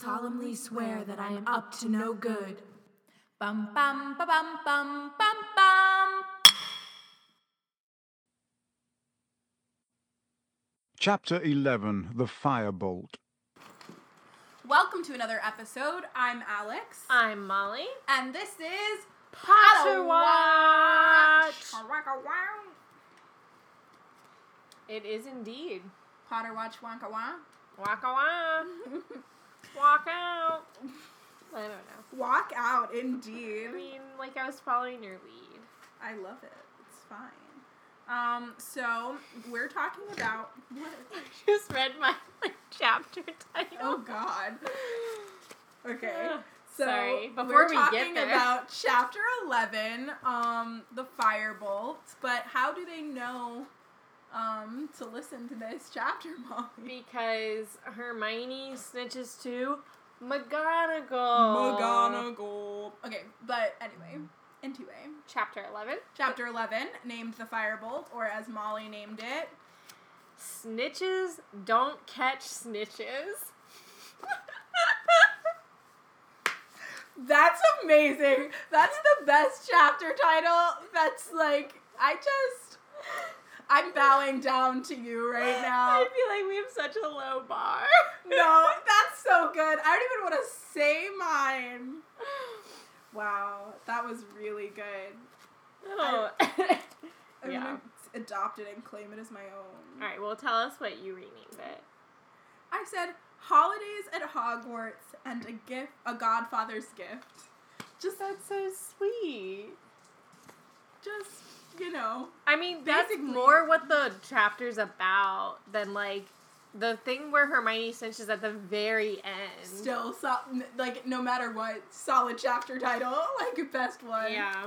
solemnly swear that I am up to no good. Bum bum ba bum bum bum bum. Chapter 11 The Firebolt. Welcome to another episode. I'm Alex, I'm Molly. and this is Potter Watch. It is indeed. Potter Watch Wonka Wah. Walk away. Walk out. I don't know. Walk out, indeed. I mean, like I was following your lead. I love it. It's fine. Um, so we're talking about what? I Just read my like, chapter title. Oh God. Okay. So Sorry, before we're we get talking there. about chapter eleven, um, the firebolt. But how do they know, um, to listen to this chapter, Molly? Because Hermione snitches to McGonagall. McGonagall. Okay, but anyway, into a Chapter 11. chapter eleven, named the firebolt, or as Molly named it, Snitches don't catch snitches. That's amazing. That's the best chapter title. That's like I just I'm bowing down to you right now. I feel like we have such a low bar. No, that's so good. I don't even want to say mine. Wow, that was really good. Oh. I'm Yeah. gonna adopt it and claim it as my own. All right, well, tell us what you renamed it. I said holidays at Hogwarts and a gift, a Godfather's gift. Just That's so sweet. just you know, I mean, that's Basically- more what the chapter's about than like the thing where Hermione snitches at the very end. still so, like no matter what, solid chapter title, like best one. Yeah.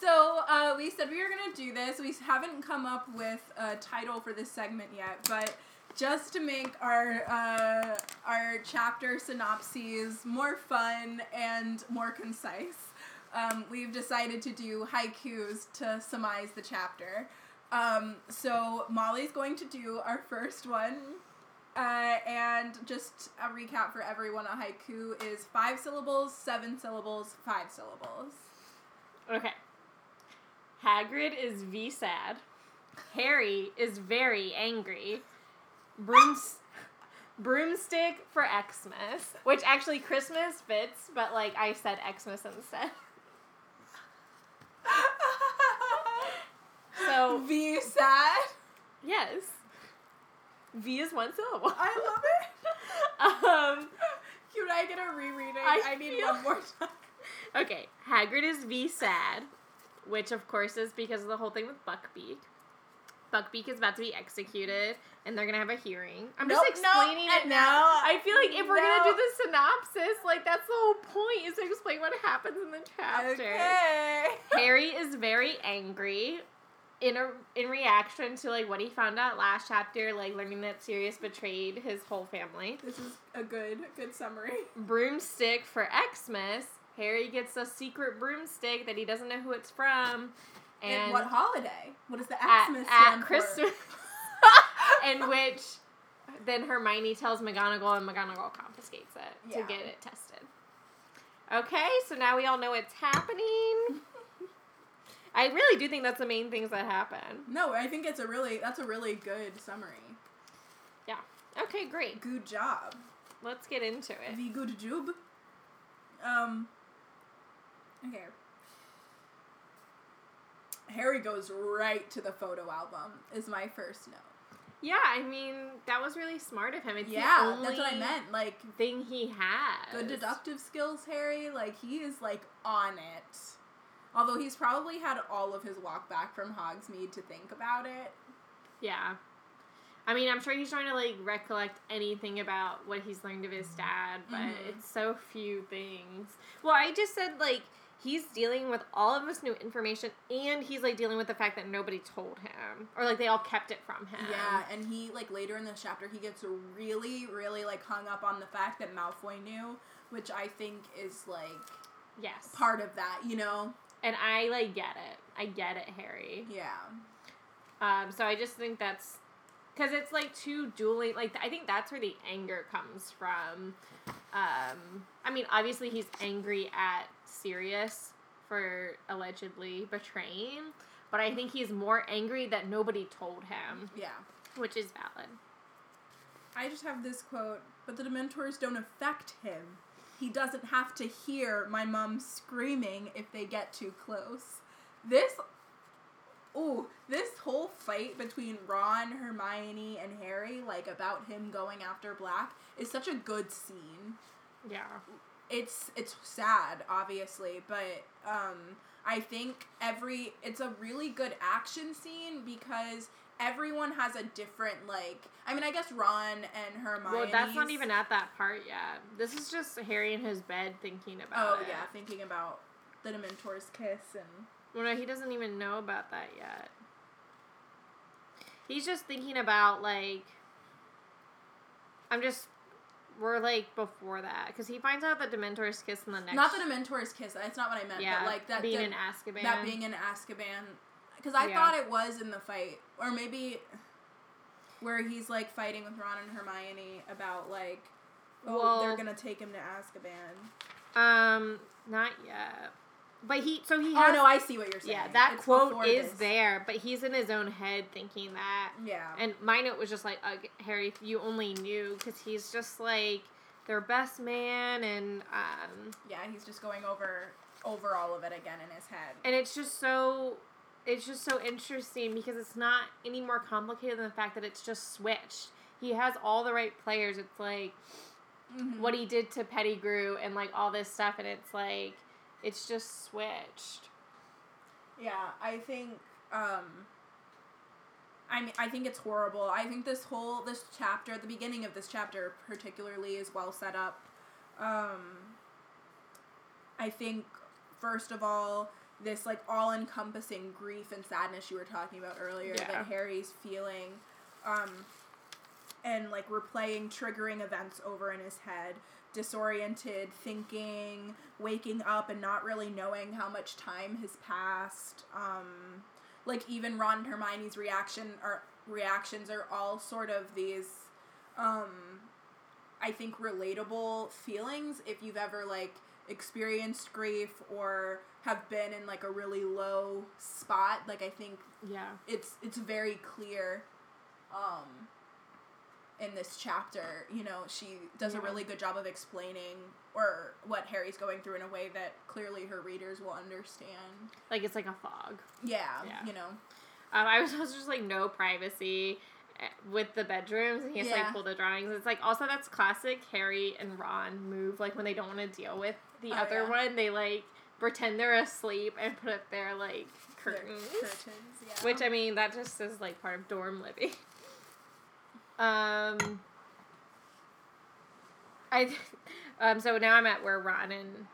So uh, we said we were gonna do this. We haven't come up with a title for this segment yet, but just to make our uh, our chapter synopses more fun and more concise, um, we've decided to do haikus to surmise the chapter. Um, so Molly's going to do our first one. Uh, and just a recap for everyone: a haiku is five syllables, seven syllables, five syllables. Okay. Hagrid is V sad. Harry is very angry. Brooms- broomstick for Xmas, which actually Christmas fits, but like I said Xmas instead. So V sad. yes, V is one syllable. I love it. um. Can I get a rereading? I I, need feel- one more time. Okay, Hagrid is V sad, which of course is because of the whole thing with Buckbeak. Buckbeak is about to be executed, and they're gonna have a hearing. I'm Nope, just explaining it and now. no, I feel like if we're no. gonna do the synopsis, like that's the whole point is to explain what happens in the chapter. Okay. Harry is very angry in a in reaction to like what he found out last chapter, like learning that Sirius betrayed his whole family. This is a good, good summary. broomstick for Xmas. Harry gets a secret broomstick that he doesn't know who it's from. And, And what holiday? What is the Xmas at stand Christmas, in which then Hermione tells McGonagall and McGonagall confiscates it to get it tested. Okay, so now we all know it's happening. I really do think that's the main things that happen. No, I think it's a really that's a really good summary. Yeah. Okay, great. Good job. Let's get into it. The good job. Um. Okay. Harry goes right to the photo album. Is my first note. Yeah, I mean that was really smart of him. It's yeah, that's what I meant. Like Thing he has. good deductive skills, Harry. Like he is like on it. Although he's probably had all of his walk back from Hogsmeade to think about it. Yeah. I mean, I'm sure he's trying to like recollect anything about what he's learned of his dad, but Mhm. it's so few things. Well, I just said like he's dealing with all of this new information and he's like dealing with the fact that nobody told him or like they all kept it from him. Yeah, and he like later in this chapter he gets really, really like hung up on the fact that Malfoy knew, which I think is like Yes. part of that, you know? And I like get it. I get it, Harry. Yeah. Um, so I just think that's because it's like two dueling. Like I think that's where the anger comes from. Um, I mean, obviously he's angry at Sirius for allegedly betraying, but I think he's more angry that nobody told him, Yeah. which is valid. I just have this quote, but the Dementors don't affect him. He doesn't have to hear my mom screaming if they get too close. This, ooh, this whole fight between Ron, Hermione, and Harry, like about him going after Black, is such a good scene. Yeah. It's it's sad, obviously, but um, I think every it's a really good action scene because everyone has a different like. I mean, I guess Ron and Hermione. Well, that's not even at that part yet. This is just Harry in his bed thinking about Oh it. yeah, thinking about the Dementor's kiss and Well, no, he doesn't even know about that yet. He's just thinking about like. I'm just. We're like before that because he finds out that Dementor's kiss in the next. not the Dementor's kiss. That's not what I meant. yeah, but like that being the- in Azkaban. that being in Azkaban, because I Yeah. thought it was in the fight, or maybe where he's like fighting with Ron and Hermione about like, oh, Well- they're gonna take him to Azkaban. Um, not yet. But he so he Oh has. no, I see what you're saying. yeah, that It's quote is this. there, but he's in his own head thinking that. Yeah. And my note was just like, Ugh, Harry, if you only knew, because he's just like their best man, and um, yeah, he's just going over over all of it again in his head. and it's just so, it's just so interesting because it's not any more complicated than the fact that it's just switched. He has all the right players. It's like Mhm. what he did to Pettigrew and like all this stuff, and it's like, it's just switched. Yeah, I think um I mean I think it's horrible. I think this whole this chapter, the beginning of this chapter particularly is well set up. Um I think first of all, this like all-encompassing grief and sadness you were talking about earlier Yeah. that Harry's feeling um and like replaying triggering events over in his head disoriented thinking waking up and not really knowing how much time has passed um like even ron and hermione's reaction or reactions are all sort of these um i think relatable feelings if you've ever like experienced grief or have been in like a really low spot like i think Yeah. it's it's very clear um in this chapter you know she does a really good job of explaining or what harry's going through in a way that clearly her readers will understand Like it's like a fog. yeah, Yeah. you know Um, I was just like no privacy eh, with the bedrooms, and he has Yeah. like pull the drawings. It's like also that's classic Harry and Ron move. Like when they don't want to deal with the Oh, other yeah. one, they like pretend they're asleep and put up their like Their curtains. curtains yeah Which I mean, that just is like part of dorm living. Um, I, um, so now I'm at where Ron and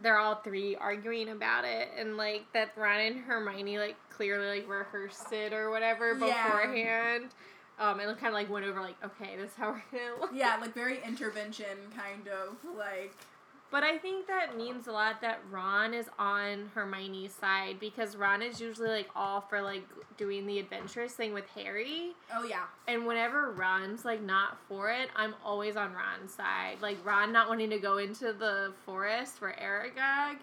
they're all three arguing about it, and like that Ron and Hermione like clearly like rehearsed it or whatever Yeah. beforehand. Um, and kind of like went over like, okay, this is how we're gonna look. yeah like very intervention kind of like But I think that means a lot that Ron is on Hermione's side because Ron is usually like all for like doing the adventurous thing with Harry. oh yeah And whenever Ron's like not for it, I'm always on Ron's side. Like Ron not wanting to go into the forest for Aragog,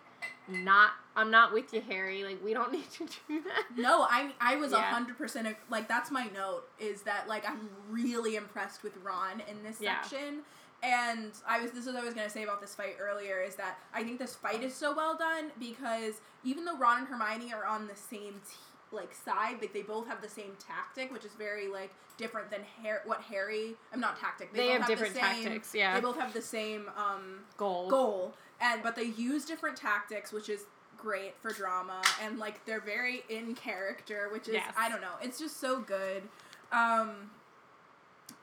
not I'm not with you, Harry. Like we don't need to do that. no i i was a Yeah. hundred percent like that's my note is that like i'm really impressed with ron in this Yeah. section and i was this is what i was going to say about this fight earlier is that i think this fight is so well done because even though ron and hermione are on the same t- like side like they both have the same tactic which is very like different than Har- what harry i'm not tactic They both have the different same- tactics, yeah. they both have the same um Gold. goal and but they use different tactics which is great for drama and like they're very in character which is Yes. i don't know it's just so good um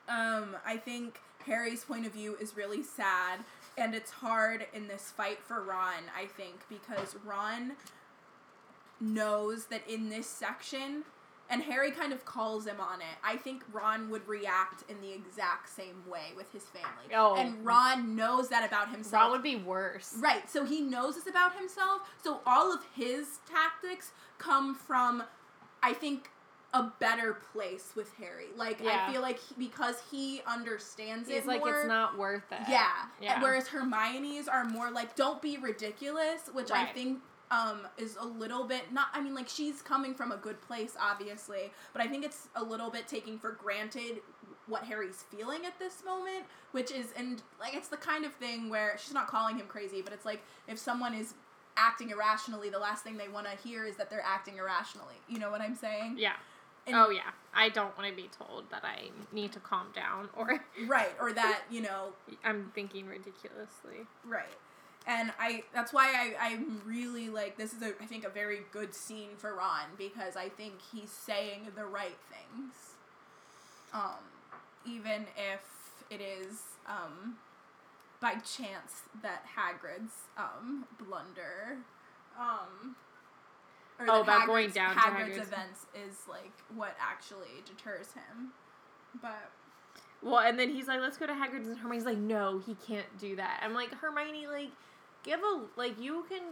um i think harry's point of view is really sad and it's hard in this fight for ron i think because ron knows that in this section and Harry kind of calls him on it. I think Ron would react in the exact same way with his family. Oh. And Ron knows that about himself. Ron would be worse. Right. So he knows this about himself. So all of his tactics come from, I think, a better place with Harry. Like Yeah. I feel like he, because he understands He's it like, more. it's not worth it. Yeah. Yeah. Whereas Hermione's are more like, don't be ridiculous, which I think um, is a little bit not. I mean, like she's coming from a good place, obviously, but I think it's a little bit taking for granted what Harry's feeling at this moment, which is and like it's the kind of thing where she's not calling him crazy, but it's like if someone is acting irrationally, the last thing they want to hear is that they're acting irrationally. You know what I'm saying? Yeah. And- oh yeah. I don't want to be told that I need to calm down or Right, or that you know I'm thinking ridiculously. Right. And I that's why I, I'm really like this is a I think a very good scene for Ron because I think he's saying the right things. Um even if it is um by chance that Hagrid's um blunder um or Oh, about going down to Hagrid's Hagrid's- events is like what actually deters him. But Well, and then he's like, "Let's go to Hagrid's," and Hermione's like, "No, he can't do that." I'm like, Hermione, like, give a like, you can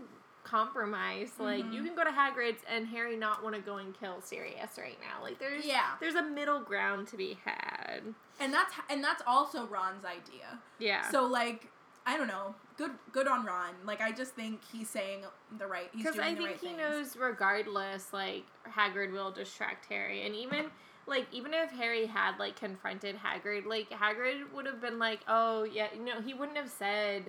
compromise. Like, you Mhm. can go to Hagrid's and Harry not want to go and kill Sirius right now. Like, there's Yeah. there's a middle ground to be had. and that's and that's also Ron's idea. Yeah. So like, I don't know. Good good on Ron. Like I just think he's saying the right. He's Because doing I the think right he things. knows, regardless, like Hagrid will distract Harry, and even like even if Harry had like confronted Hagrid, like Hagrid would have been like, "Oh yeah," no, he wouldn't have said.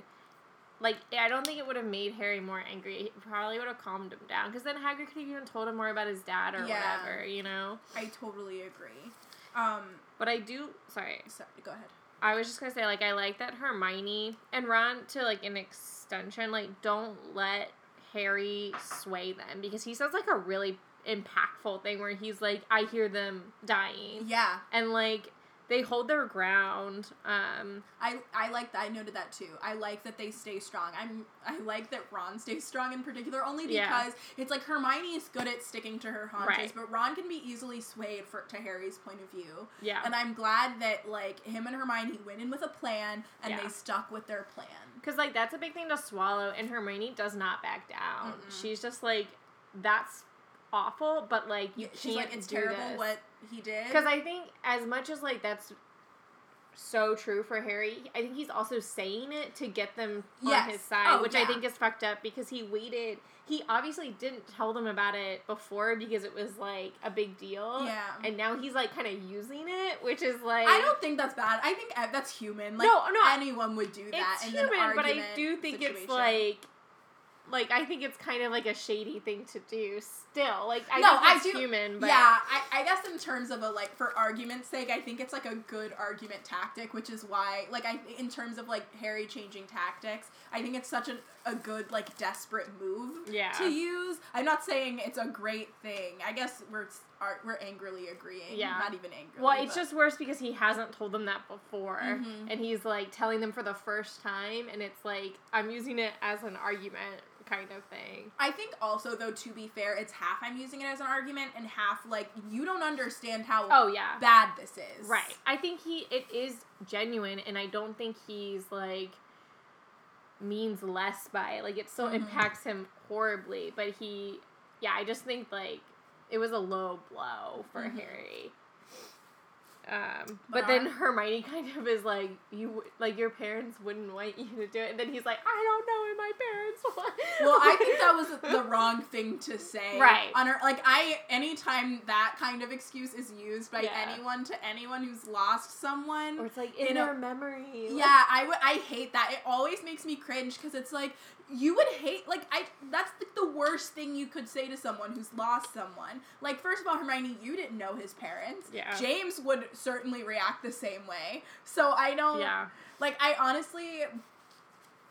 Like I don't think it would have made Harry more angry. It probably would have calmed him down. Because then Hagrid could have even told him more about his dad or Yeah. whatever, you know. I totally agree. Um, But I do. Sorry, sorry. Go ahead. I was just gonna say, like, I like that Hermione and Ron, to like an extension, like, don't let Harry sway them because he says like a really impactful thing where he's like, I hear them dying, Yeah, and like they hold their ground. Um, I I like that. I noted that too. I like that they stay strong. I'm I like that Ron stays strong in particular only because Yeah. it's like Hermione is good at sticking to her haunches, Right. but Ron can be easily swayed for to Harry's point of view. yeah, And I'm glad that like him and Hermione went in with a plan and Yeah. they stuck with their plan. because like that's a big thing to swallow, and Hermione does not back down. Mm-mm. She's just like, that's awful, but like you Yeah, She's like, can't it's do terrible this." what he did. Because I think as much as like that's so true for Harry, I think he's also saying it to get them Yes. on his side, Oh, which I think is fucked up because he waited. He obviously didn't tell them about it before because it was like a big deal. Yeah. And now he's like kind of using it, which is like I don't think that's bad. I think uh, that's human. Like No, no, anyone would do that it's human, an but I do think it's like like I think it's kind of like a shady thing to do still. Like I No, I do- human, but yeah, I, I guess in terms of a like for argument's sake, I think it's like a good argument tactic, which is why like I in terms of like Harry changing tactics, I think it's such a, a good like desperate move Yeah. to use. I'm not saying it's a great thing. I guess we're are, we're angrily agreeing. Yeah. not even angrily. Well, it's but- just worse because he hasn't told them that before, Mhm. and he's like telling them for the first time, and it's like I'm using it as an argument kind of thing. I think also though to be fair, it's half I'm using it as an argument and half like you don't understand how Oh yeah, bad this is. right. I think he it is genuine, and I don't think he's like means less by it. Like it still Mhm. impacts him horribly, but he, yeah, I just think like it was a low blow for Mhm. Harry. Um, But but then our- Hermione kind of is like, you like your parents wouldn't want you to do it, and then he's like, I don't know if my parents want. Well, I think that was the wrong thing to say. Right. On her, like I, anytime that kind of excuse is used by Yeah. anyone to anyone who's lost someone, or it's like in in a- their memory. like- yeah, I would. I hate that. It always makes me cringe because it's like you would hate. Like I, that's like the worst thing you could say to someone who's lost someone. Like first of all, Hermione, you didn't know his parents. Yeah. James would certainly react the same way. So I don't. yeah. Like I honestly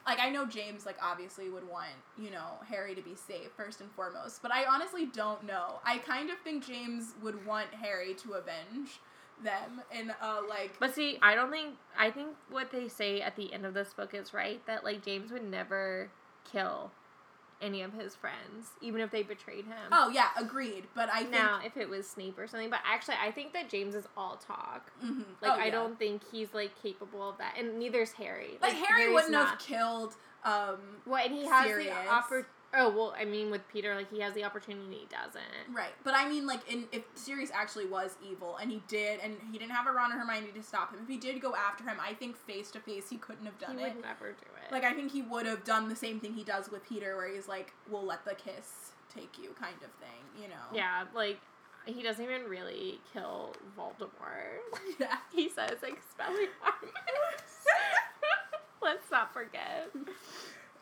like I know James like obviously would want, you know, Harry to be safe first and foremost, but I honestly don't know. I kind of think James would want Harry to avenge them in uh like But see, I don't think I think what they say at the end of this book is right that like James would never kill any of his friends, even if they betrayed him. Oh yeah, agreed, but I think now if it was Snape or something, but actually I think that James is all talk. mhm. Like Oh, I yeah. don't think he's like capable of that, and neither's Harry. like Harry Harry's wouldn't not. have killed um Well, and he has Sirius. the oppor- Oh well, I mean, with Peter, like he has the opportunity, he doesn't. Right, but I mean, like, in if Sirius actually was evil, and he did, and he didn't have a Ron or Hermione to stop him. If he did go after him, I think face to face he couldn't have done he it. He would never do it. Like, I think he would have done the same thing he does with Peter, where he's like, "We'll let the kiss take you," kind of thing. You know? yeah, like he doesn't even really kill Voldemort. Yeah. he says Expelliarmus. Let's not forget.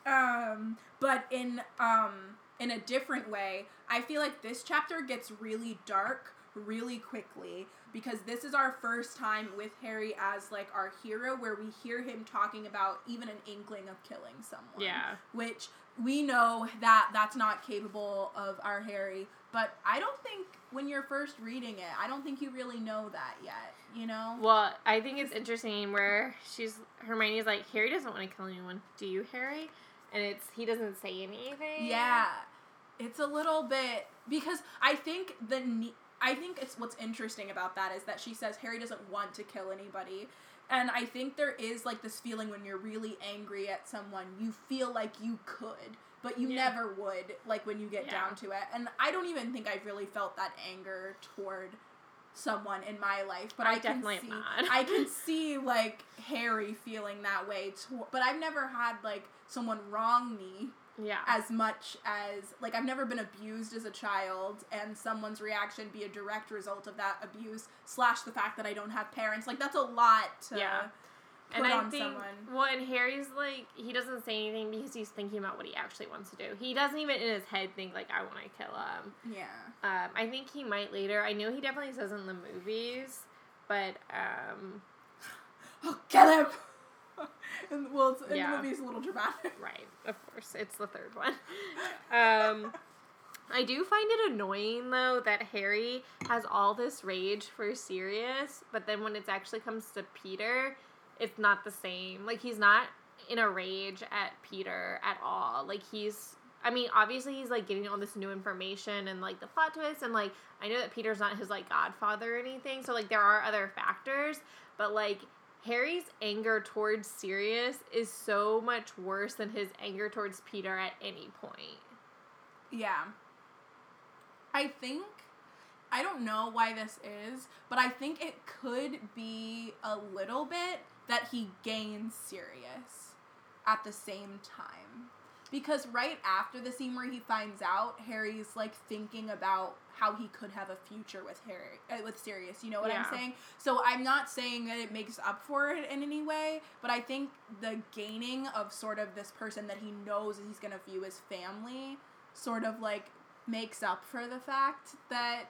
Um, but in um in a different way, I feel like this chapter gets really dark really quickly because this is our first time with Harry as like our hero where we hear him talking about even an inkling of killing someone. Yeah. Which we know that that's not capable of our Harry, but I don't think when you're first reading it, I don't think you really know that yet, you know? Well, I think it's interesting where she's Hermione's like Harry doesn't want to kill anyone. Do you, Harry? And it's he doesn't say anything. Yeah, it's a little bit because I think the I think it's what's interesting about that is that she says Harry doesn't want to kill anybody. And I think there is like this feeling when you're really angry at someone, you feel like you could, but you Yeah. never would, like when you get Yeah. down to it. And I don't even think I've really felt that anger toward someone in my life, but I I, can see not. I can see like Harry feeling that way too. But I've never had like someone wrong me Yeah. as much as like I've never been abused as a child and someone's reaction be a direct result of that abuse slash the fact that I don't have parents like that's a lot to Yeah. put and I on think someone. well, and Harry's like he doesn't say anything because he's thinking about what he actually wants to do. He doesn't even in his head think like I want to kill him. Yeah. Um, I think he might later. I know he definitely says in the movies, but um, Oh, kill him. And, well, it's, Yeah. the movie it's a little dramatic. right, of course, it's the third one. Um, I do find it annoying though that Harry has all this rage for Sirius, but then when it actually comes to Peter, it's not the same. Like he's not in a rage at Peter at all. Like he's I mean, obviously he's like getting all this new information and like the plot twists and like I know that Peter's not his like godfather or anything, so like there are other factors, but like Harry's anger towards Sirius is so much worse than his anger towards Peter at any point. Yeah. I think I don't know why this is, but I think it could be a little bit that he gains Sirius at the same time. Because right after the scene where he finds out, Harry's like thinking about how he could have a future with Harry uh, with Sirius. You know what Yeah. I'm saying? So I'm not saying that it makes up for it in any way, but I think the gaining of sort of this person that he knows he's going to view as family sort of like makes up for the fact that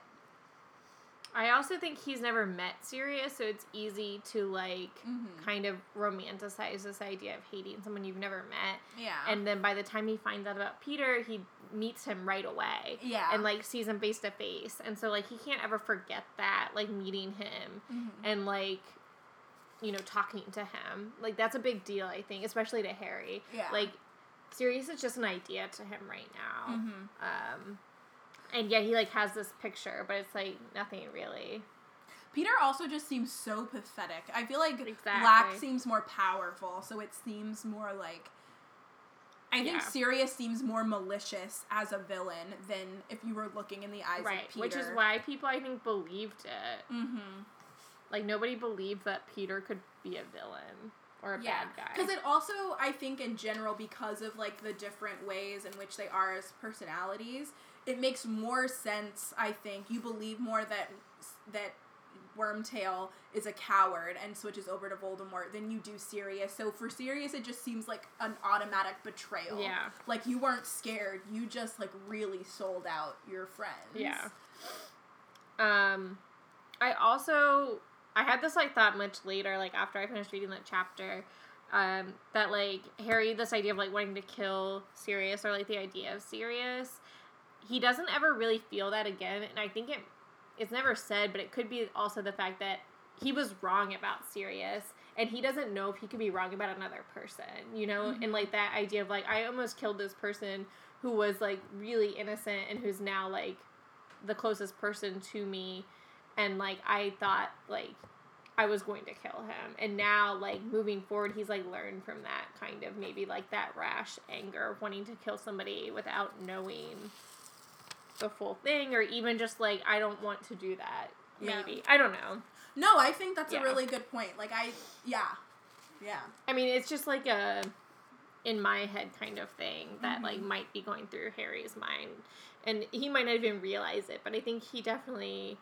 I also think he's never met Sirius, so it's easy to like Mhm. kind of romanticize this idea of hating someone you've never met. yeah And then by the time he finds out about Peter, he meets him right away. yeah And like sees him face to face. And so like he can't ever forget that, like meeting him Mhm. and like you know, talking to him. Like that's a big deal, I think, especially to Harry. yeah Like Sirius is just an idea to him right now. Mhm. Um and yeah, he like has this picture, but it's like nothing really. Peter also just seems so pathetic. I feel like Black seems more powerful, so it seems more like. I think Yeah. Sirius seems more malicious as a villain than if you were looking in the eyes right. of Peter. Which is why people I think believed it. Mm-hmm. Like nobody believed that Peter could be a villain or a Yeah, bad guy. because it also, I think, in general, because of like the different ways in which they are as personalities, it makes more sense. I think you believe more that that Wormtail is a coward and switches over to Voldemort than you do Sirius. So for Sirius, it just seems like an automatic betrayal. Yeah. like you weren't scared; you just like really sold out your friends. Yeah. Um, I also I had this like thought much later, like after I finished reading that chapter, um, that like Harry, this idea of like wanting to kill Sirius or like the idea of Sirius, he doesn't ever really feel that again, and I think it it's never said, but it could be also the fact that he was wrong about Sirius and he doesn't know if he could be wrong about another person, you know? And mm-hmm. like that idea of like I almost killed this person who was like really innocent and who's now like the closest person to me and like I thought like I was going to kill him. And now, like, moving forward, he's like learned from that kind of maybe like that rash anger of wanting to kill somebody without knowing the full thing, or even just like, I don't want to do that. Yeah. Maybe. I don't know. No, I think that's Yeah. a really good point. Like I, yeah, yeah, I mean, it's just like a in my head kind of thing that like Mhm. might be going through Harry's mind, and he might not even realize it. But I think he definitely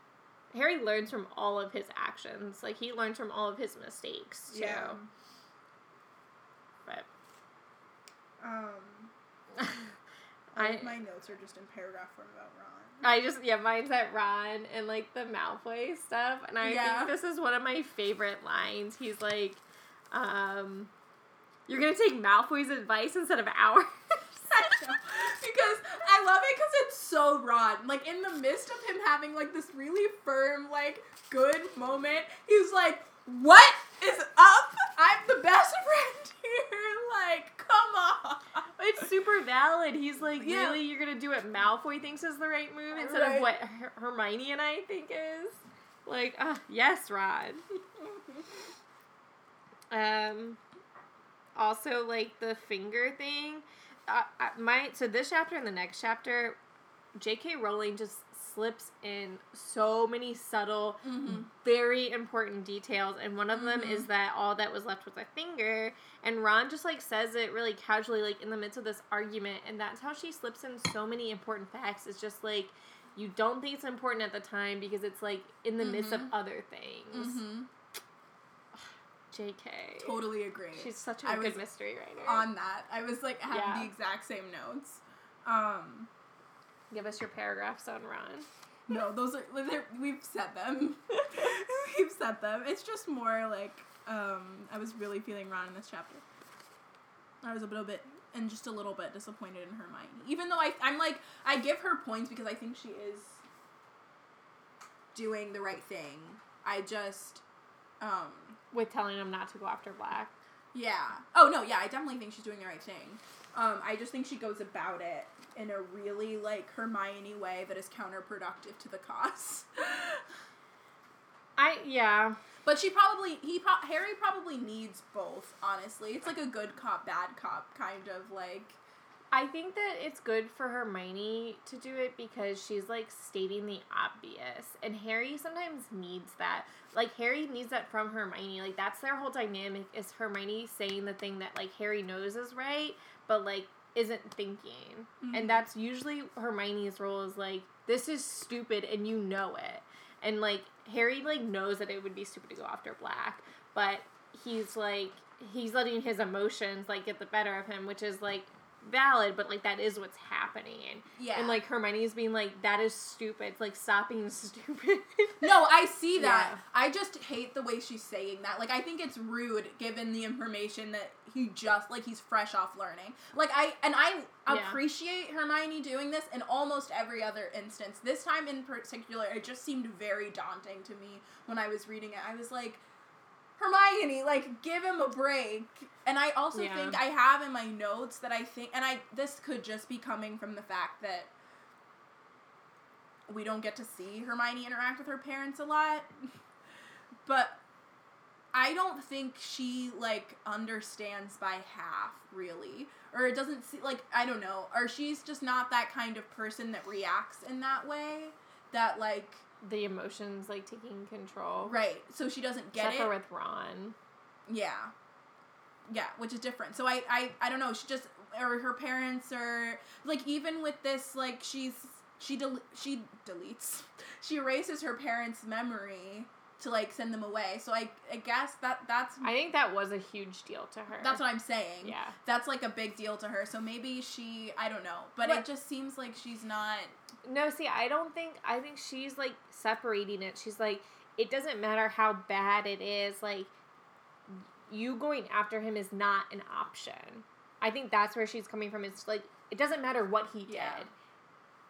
Harry learns from all of his actions. Like he learns from all of his mistakes too. yeah. But Um, all I of my notes are just in paragraph form about Ron. I just yeah, mine's at Ron and like the Malfoy stuff, and I Yeah. think this is one of my favorite lines. He's like, um, "You're gonna take Malfoy's advice instead of ours." because I love it because it's so Ron. Like in the midst of him having like this really firm, like good moment, he's like, "What is up? I'm the best friend here. Like, come on." It's super valid. He's like, Yeah. really, you're gonna do what Malfoy thinks is the right move instead Right. of what Her- Hermione and I think is. Like, ah, yes, Rod. Um, also like the finger thing. Uh, uh, my so this chapter and the next chapter, J.K. Rowling just slips in so many subtle Mhm. very important details and one of them Mhm. is that all that was left was a finger and ron just like says it really casually like in the midst of this argument and that's how she slips in so many important facts it's just like you don't think it's important at the time because it's like in the midst of Mhm. other things Mhm. jk Totally agree. she's such a I good mystery writer on that. I was like, having Yeah. the exact same notes. Um, give us your paragraphs on ron no, those are they're- we've said them. we've said them. It's just more like um, I was really feeling Ron in this chapter. I was a little bit and just a little bit disappointed in Hermione, even though I I'm like I give her points because I think she is doing the right thing. I just um, with telling him not to go after black Yeah. Oh no, yeah, I definitely think she's doing the right thing. Um, I just think she goes about it in a really like Hermione way that is counterproductive to the cause. i yeah but she probably he pro- Harry probably needs both. Honestly, it's like a good cop bad cop kind of like. I think that it's good for Hermione to do it because she's like stating the obvious. And Harry sometimes needs that. Like Harry needs that from Hermione. Like that's their whole dynamic is Hermione saying the thing that like Harry knows is right, but like isn't thinking. Mhm. And that's usually Hermione's role is like this is stupid and you know it. And like Harry like knows that it would be stupid to go after Black, but he's like he's letting his emotions like get the better of him, which is like valid, but like that is what's happening. Yeah. And like Hermione's being like, that is stupid. Like stop being stupid. No, I see that. Yeah. I just hate the way she's saying that. Like I think it's rude given the information that he just like he's fresh off learning. Like I and I Yeah. appreciate Hermione doing this in almost every other instance. This time in particular, it just seemed very daunting to me when I was reading it. I was like Hermione, like give him a break. And I also Yeah. think I have in my notes that I think and I this could just be coming from the fact that we don't get to see Hermione interact with her parents a lot. But I don't think she like understands by half really. Or it doesn't see like I don't know. Or she's just not that kind of person that reacts in that way. That like the emotions like taking control. right. So she doesn't get Except it. for with Ron. Yeah. Yeah, which is different. So I, I I don't know, she just or her parents are like even with this like she's she del- she deletes. She erases her parents' memory to like send them away. So I I guess that that's I think that was a huge deal to her. that's what I'm saying. Yeah. That's like a big deal to her. So maybe she I don't know, but But- it just seems like she's not No, see, I don't think I think she's like separating it. She's like, it doesn't matter how bad it is, like you going after him is not an option. I think that's where she's coming from. It's like it doesn't matter what he Yeah. did.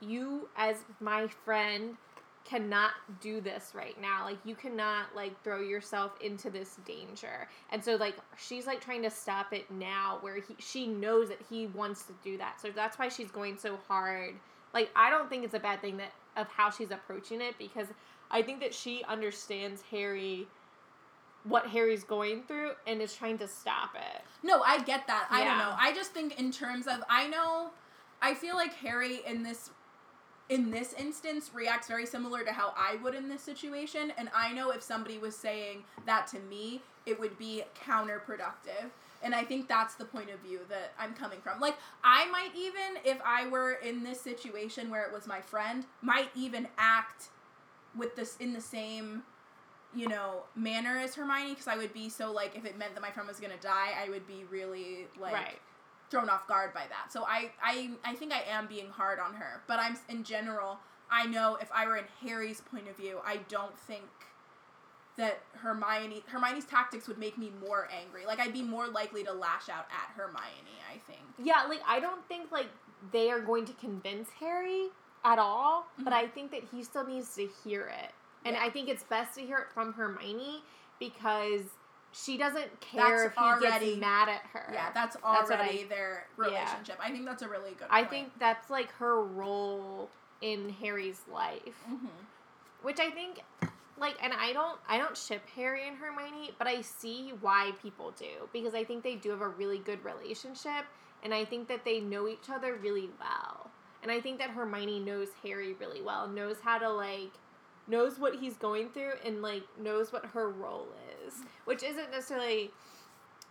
You as my friend cannot do this right now. Like you cannot like throw yourself into this danger. And so like she's like trying to stop it now where he she knows that he wants to do that. So that's why she's going so hard. Like I don't think it's a bad thing that of how she's approaching it because I think that she understands Harry what Harry's going through and is trying to stop it. No, I get that. I don't know. I just think in terms of I know I feel like Harry in this in this instance reacts very similar to how I would in this situation and I know if somebody was saying that to me, it would be counterproductive. And I think that's the point of view that I'm coming from. Like I might even if I were in this situation where it was my friend, might even act with this in the same you know manner as Hermione because I would be so like if it meant that my friend was gonna die, I would be really like right. Thrown off guard by that. So I I I think I am being hard on her, but I'm in general. I know if I were in Harry's point of view, I don't think that Hermione Hermione's tactics would make me more angry. Like I'd be more likely to lash out at Hermione. I think. Yeah, like I don't think like they are going to convince Harry at all, but Mhm. I think that he still needs to hear it. And Yeah. I think it's best to hear it from Hermione because she doesn't care That's if he already- gets mad at her. Yeah, that's already I- their yeah. relationship. I think that's a really good. One. I point. think that's like her role in Harry's life. Mhm. Which I think like and I don't I don't ship Harry and Hermione, but I see why people do because I think they do have a really good relationship and I think that they know each other really well. And I think that Hermione knows Harry really well, knows how to like knows what he's going through and like knows what her role is, which isn't necessarily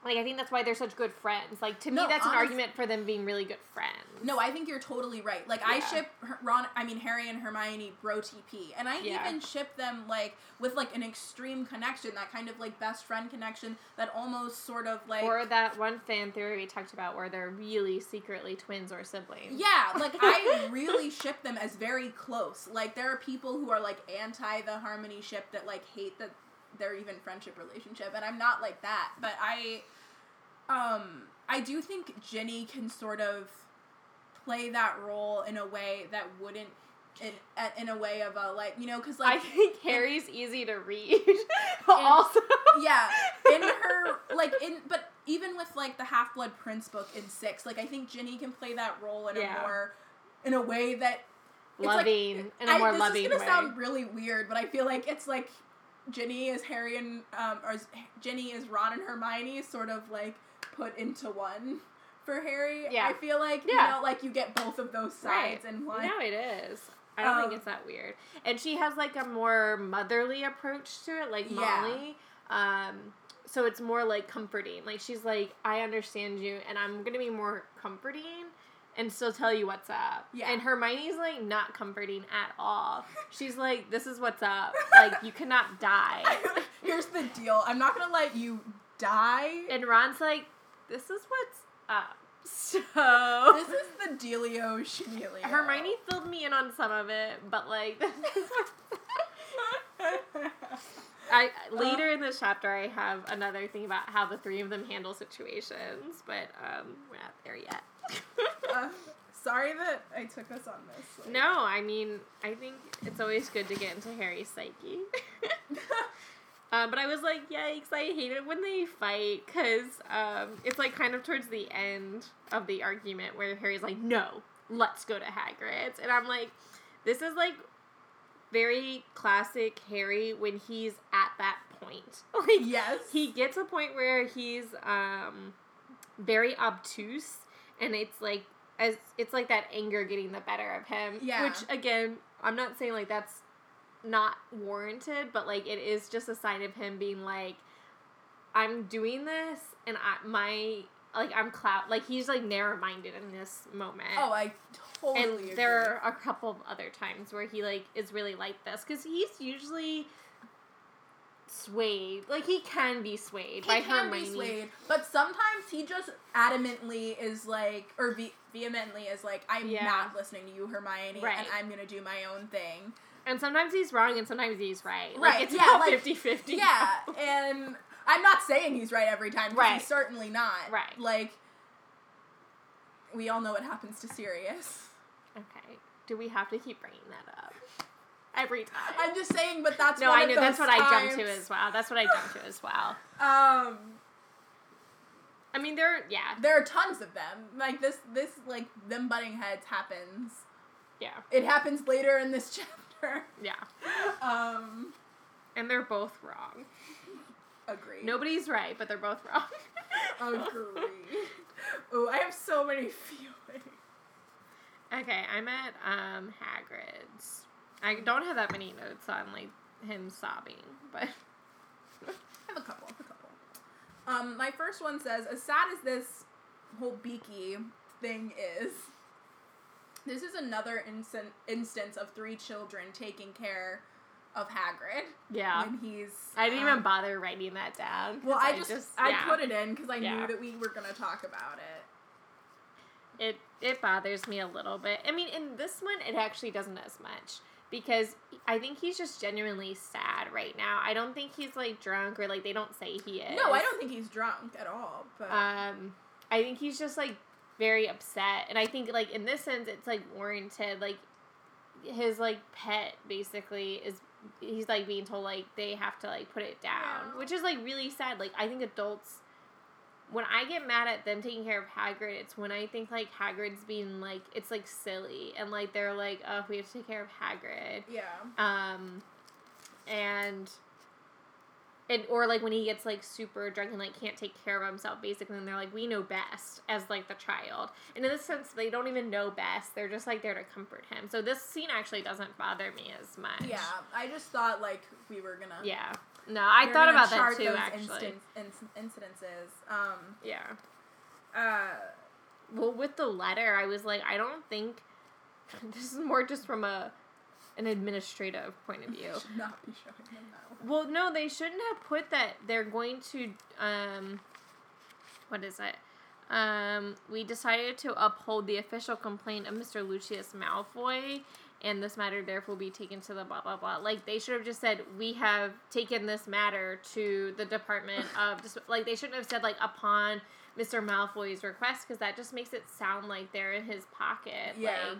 like I think that's why they're such good friends. Like to me No, that's an argument for them being really good friends. No, I think you're totally right. Like I ship Ron, I mean Harry and Hermione bro TP, and I Yeah. even ship them like with like an extreme connection, that kind of like best friend connection, that almost sort of like or that one fan theory we talked about where they're really secretly twins or siblings. yeah, like I really ship them as very close. Like there are people who are like anti the Harmony ship that like hate that they're even friendship relationship, and I'm not like that. But I, um, I do think Ginny can sort of play that role in a way that wouldn't. In, in a way of a like you know because I like think Harry's easy to read. but also, yeah in her like in but even with like the half blood prince book in six like i think ginny can play that role in Yeah. a more in a way that it's like- loving in a I- more this loving is gonna way. sound really weird but i feel like it's like ginny is harry and um or is- ginny is ron and hermione sort of like put into one for harry Yeah. i feel like you Yeah. know like you get both of those sides Right. in one No, it is. I don't Um, think it's that weird. And she has like a more motherly approach to it, like Yeah. Molly. Um, so it's more like comforting. Like she's like, I understand you, and I'm gonna be more comforting and still tell you what's up. Yeah. And Hermione's like not comforting at all. She's like, this is what's up. Like you cannot die. here's the deal i'm not gonna let you die And Ron's like, this is what's up. So this is the dealio Schneelio. Hermione filled me in on some of it, but like this is what I later in this chapter I have another thing about how the three of them handle situations, but um we're not there yet. Uh, sorry that I took us on this. like- no, I mean I think it's always good to get into Harry's psyche. Um, but I was like, yikes, I hate it when they fight because um, it's like kind of towards the end of the argument where Harry's like, no, let's go to Hagrid's. And I'm like, this is like very classic Harry when he's at that point. Like, yes. he gets a point where he's um, very obtuse and it's like, as it's like that anger getting the better of him. Yeah. Which again, I'm not saying like that's not warranted, but like it is just a sign of him being like, I'm doing this, and I my like I'm cloud like he's like narrow minded in this moment. oh, I totally and agree. there are a couple of other times where he like is really like this because he's usually swayed. Like he can be swayed he by can Hermione. be swayed, but sometimes he just adamantly is like, or ve- vehemently is like, I'm Yeah. not listening to you, Hermione, Right. and I'm gonna do my own thing. And sometimes he's wrong and sometimes he's right. Right, Like it's yeah, about like- 50-50. Yeah, and I'm not saying he's right every time. Right. He's certainly not. Right. Like, we all know what happens to Sirius. Okay. Do we have to keep bringing that up every time? I'm just saying, but that's no, I know that's what I jump to as well. That's what I jump to as well. Um, I mean, there, yeah, there are tons of them. Like this, this like them butting heads happens. yeah, It happens later in this chapter. yeah, Um, and they're both wrong. Agree. Nobody's right, but they're both wrong. Agree. oh, I have so many feelings. okay, I'm at um Hagrid's. I don't have that many notes on like him sobbing, but I have a couple. Have a couple. Um, my first one says, as sad as this whole Beaky thing is, this is another instant instance of three children taking care of Hagrid yeah. when he's. I didn't um, even bother writing that down. Well, I just, I yeah. put it in because I Yeah. knew that we were gonna talk about it. it it bothers me a little bit. I mean, in this one, it actually doesn't as much because I think he's just genuinely sad right now. I don't think he's like drunk or like they don't say he is. No, I don't think he's drunk at all. But Um, I think he's just like very upset, and I think like in this sense, it's like warranted. Like his like pet basically is he's like being told like they have to like put it down, Yeah. which is like really sad. Like I think adults. When I get mad at them taking care of Hagrid, it's when I think like Hagrid's being like it's like silly and like they're like, oh, we have to take care of Hagrid. yeah, Um, and and or like when he gets like super drunk and like can't take care of himself, basically, and they're like, we know best as like the child. And in this sense, they don't even know best. They're just like there to comfort him. So this scene actually doesn't bother me as much. yeah. I just thought like we were gonna. Yeah. No, I were thought about that too. Actually. instan- inc- incidences. Um. Yeah. Uh. Well, with the letter, I was like, I don't think this is more just from a an administrative point of view. Should not be showing them that. Well, no, they shouldn't have put that they're going to um what is it? Um we decided to uphold the official complaint of Mr. Lucius Malfoy and this matter therefore will be taken to the blah blah blah. Like they should have just said we have taken this matter to the Department of Dis- like they shouldn't have said like upon Mr. Malfoy's request because that just makes it sound like they're in his pocket. Yeah. Like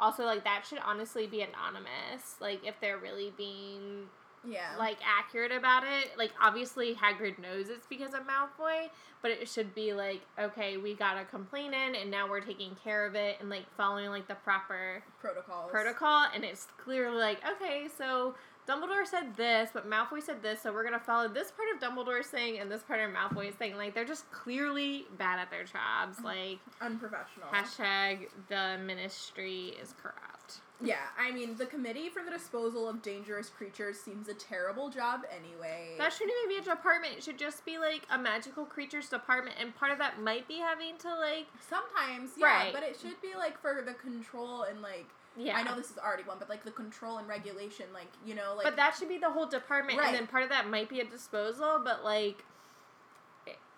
also like that should honestly be anonymous. Like if they're really being Yeah. like accurate about it. Like obviously Hagrid knows it's because of Malfoy, but it should be like, okay, we got a complaint in and now we're taking care of it and like following like the proper protocol. protocol and it's clearly like, okay, so Dumbledore said this, but Malfoy said this, so we're gonna follow this part of Dumbledore's thing and this part of Malfoy's thing. Like they're just clearly bad at their jobs. Mm-hmm. Like Unprofessional. hashtag the ministry is corrupt. Yeah, I mean, the Committee for the Disposal of Dangerous Creatures seems a terrible job anyway. That shouldn't even be a department. It should just be like a magical creatures department, and part of that might be having to like Sometimes, yeah, Right. but it should be like for the control and like. yeah. I know this is already one, but like the control and regulation, like you know, like but that should be the whole department, Right. and then part of that might be a disposal, but like.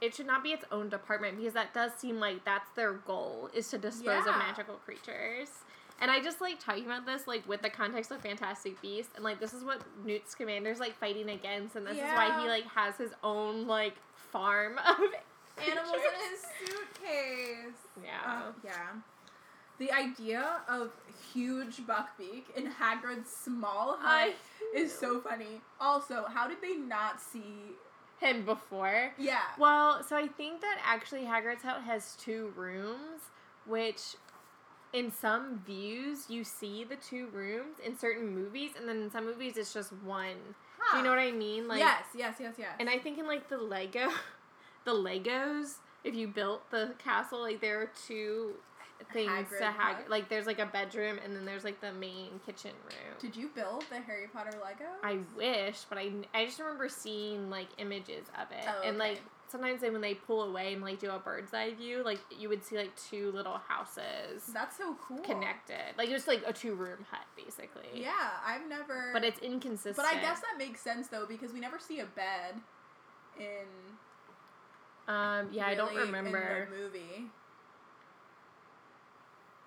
it- should not be its own department because that does seem like that's their goal is to dispose Yeah. of magical creatures. And I just like talking about this like with the context of Fantastic Beasts and like this is what Newt Scamander's like fighting against and this is why he like has his own like farm of animals in his suitcase. Yeah. Uh, yeah. The idea of huge Buckbeak in Hagrid's small hut is so funny. Also, how did they not see? him before. Yeah. Well, so I think that actually Hagrid's house has two rooms, which in some views you see the two rooms in certain movies, and then in some movies it's just one. Do you know what I mean? Like, yes, yes, yes, yes. and I think in like the Lego, the Legos, if you built the castle, like there are two things Hagrid to? Hagrid. Like there's like a bedroom, and then there's like the main kitchen room. Did you build the Harry Potter Lego? I wish, but I, I just remember seeing like images of it, Oh, and like sometimes they, when they pull away and like do a bird's eye view, like you would see like two little houses That's so cool. connected, like it was like a two room hut basically. Yeah, I've never. but it's inconsistent. But I guess that makes sense though because we never see a bed in. um yeah, I don't remember. in the movie.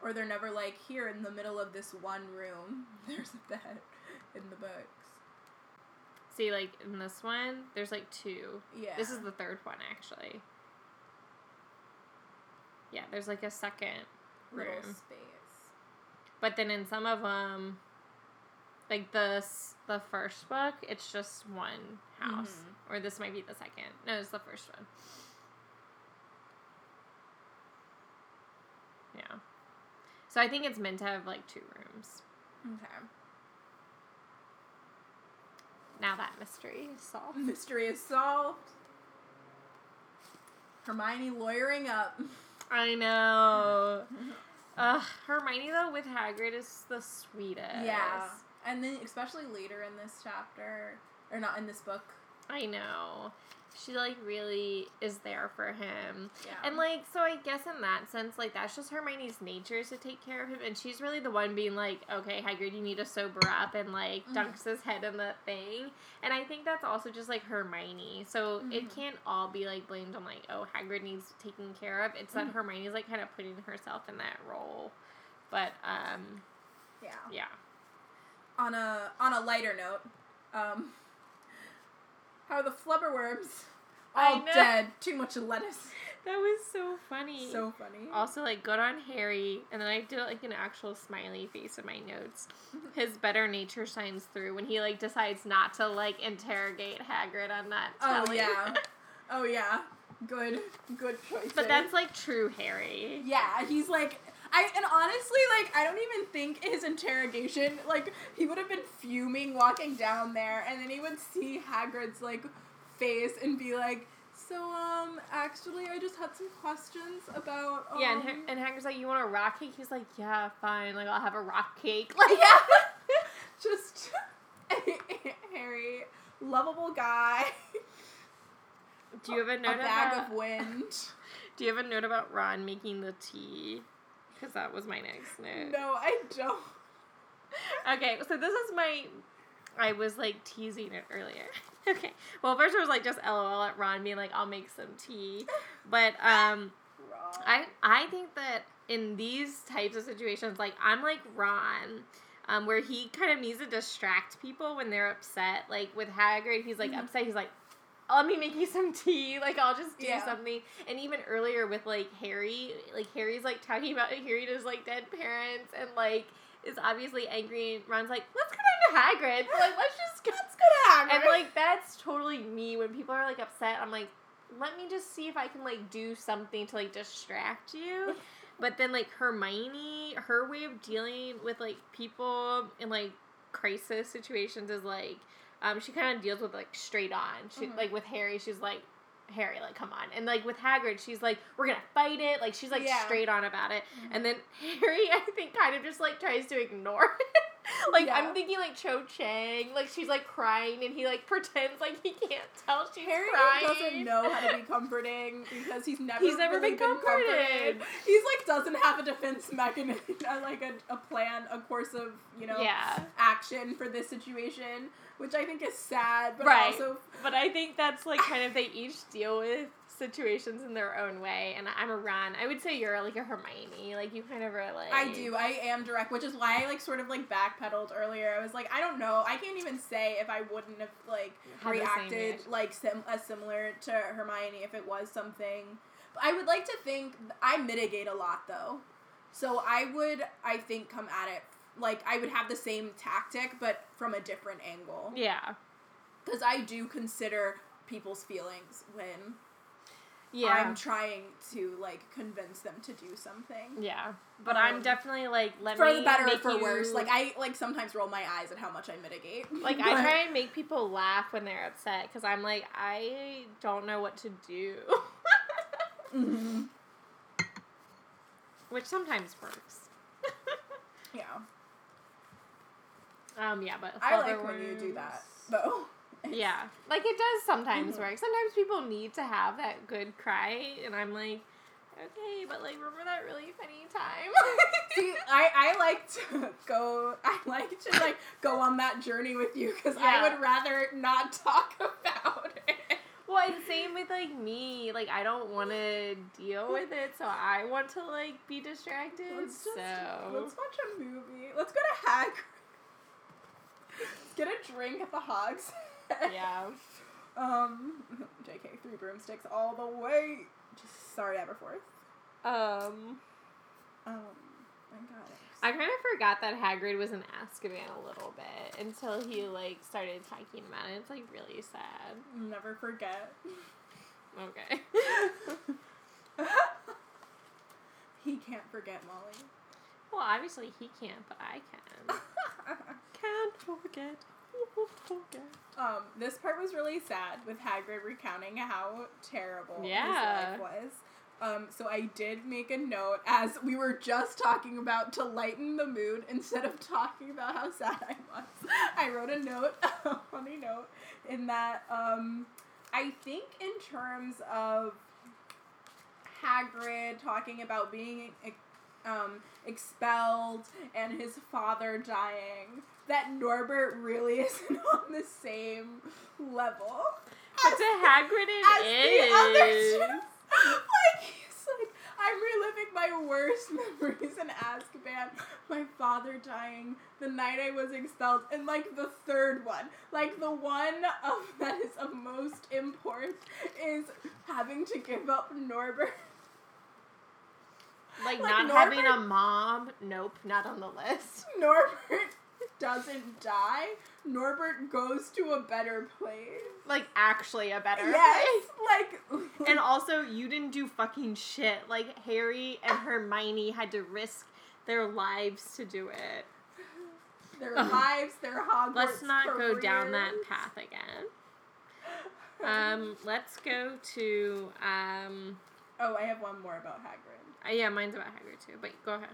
Or they're never like here in the middle of this one room. There's a bed in the books. See, like in this one, there's like two. Yeah. This is the third one actually. Yeah, there's like a second room. little space. But then in some of them, like the s- the first book, it's just one house, Mhm. or this might be the second. No, it's the first one. Yeah. So I think it's meant to have like two rooms. Okay. Now that mystery is solved. Mystery is solved. Hermione lawyering up. I know. Ugh, Hermione though with Hagrid is the sweetest. Yeah. And then especially later in this chapter, or not in this book. I know. She like really is there for him. Yeah. And like so I guess in that sense, like that's just Hermione's nature to take care of him and she's really the one being like, Okay, Hagrid, you need to sober up and like Mhm. dunks his head in the thing. And I think that's also just like Hermione. So it Mhm. can't all be like blamed on like, oh Hagrid needs taken care of. It's that Mhm. Hermione's like kind of putting herself in that role. But um yeah. yeah. On a on a lighter note, um, how are the flobberworms all dead? Too much lettuce. That was so funny. So funny. Also, like, good on Harry, and then I did like an actual smiley face in my notes. His better nature shines through when he like decides not to like interrogate Hagrid on that. Oh telly. yeah. Oh yeah. Good. Good choice. but that's like true Harry. Yeah, he's like I and honestly like I don't even think his interrogation like he would have been fuming walking down there and then he would see Hagrid's like face and be like so um actually I just had some questions about um, Yeah, and, Ha- and Hagrid's like, "You want a rock cake?" He's like, "Yeah, fine. Like, I'll have a rock cake." Like, yeah just Harry lovable guy do you have a note a bag about? of wind Do you have a note about Ron making the tea? Because that was my next note. no I don't Okay, so this is my. I was like teasing it earlier. Okay, well, first it was like just LOL at Ron being like, "I'll make some tea," but um. I I think that in these types of situations, like I'm like Ron, um, where he kind of needs to distract people when they're upset. Like with Hagrid, he's like Mhm. upset. He's like, "Let me make you some tea." Like I'll just do Yeah. something. And even earlier with like Harry, like Harry's like talking about Harry to his like dead parents and like is obviously angry. And Ron's like, "Let's go down to Hagrid." Like let's just go. Let's go to Hagrid. And like that's totally me when people are like upset. I'm like, let me just see if I can like do something to like distract you. But then like Hermione, her way of dealing with like people in like crisis situations is like um she kind of deals with like straight on. She Mhm. like with Harry, she's like Harry, like come on. And like with Hagrid, she's like we're gonna fight it. Like she's like Yeah. straight on about it. Mhm. And then Harry, I think, kind of just like tries to ignore it. like Yeah. I'm thinking like Cho Chang, like she's like crying and he like pretends like he can't tell she's Harry crying. doesn't know how to be comforting because he's never He's never really been comforted. He's like doesn't have a defense mechanism, uh, like a, a plan, a course of you know Yeah. action for this situation, which I think is sad, but Right. also But I think that's like kind of they each deal with situations in their own way. And I'm a Ron. I would say you're like a Hermione. Like you kind of are like I do. I am direct, which is why I like sort of like backpedaled earlier. I was like, I don't know. I can't even say if I wouldn't have like Had reacted like sim- as similar to Hermione if it was something. But I would like to think I mitigate a lot though, so I would I think come at it like I would have the same tactic but from a different angle Yeah. because I do consider people's feelings when Yeah. I'm trying to like convince them to do something. yeah. But I'm Um, definitely like let for me the better or for you- worse. Like I like sometimes roll my eyes at how much I mitigate. Like I try and make people laugh when they're upset because I'm like I don't know what to do, Mhm. which sometimes works. Yeah, Um, yeah, but I like when you do that though. Yeah, like it does sometimes Mhm. work. Sometimes people need to have that good cry, and I'm like, okay, but like remember that really funny time? See, I, I like to go. I like to like go on that journey with you because I would rather not talk about it. well, and same with like me. Like I don't want to deal with it, so I want to like be distracted. Let's just so let's watch a movie. Let's go to Hagrid. Let's get a drink at the Hogs. Yeah. Um, JK, three broomsticks all the way. Just sorry, Aberforth. Um, Um, I got it. I kind of forgot that Hagrid was in Azkaban a little bit until he like started talking about it. It's like really sad. Never forget. Okay. he can't forget Molly. well, obviously he can't, but I can. Can't forget. Um, this part was really sad with Hagrid recounting how terrible Yeah. his life was. Um, so I did make a note as we were just talking about to lighten the mood instead of talking about how sad I was. I wrote a note, a funny note, in that um, I think in terms of Hagrid talking about being um, expelled and his father dying, that Norbert really isn't on the same level. But as to Hagrid it is. like he's like, I'm reliving my worst memories in Azkaban. My father dying the night I was expelled, and like the third one, like the one of that is of most import is having to give up Norbert. Like, Like not having a mom. Nope, not on the list. Norbert doesn't die. Norbert goes to a better place. Like actually a better place like And also, you didn't do fucking shit. Like Harry and Hermione had to risk their lives to do it. their lives, their Hogwarts. Let's not go down that path again. Um, let's go to um. Oh, I have one more about Hagrid. uh, yeah, mine's about Hagrid too. But go ahead.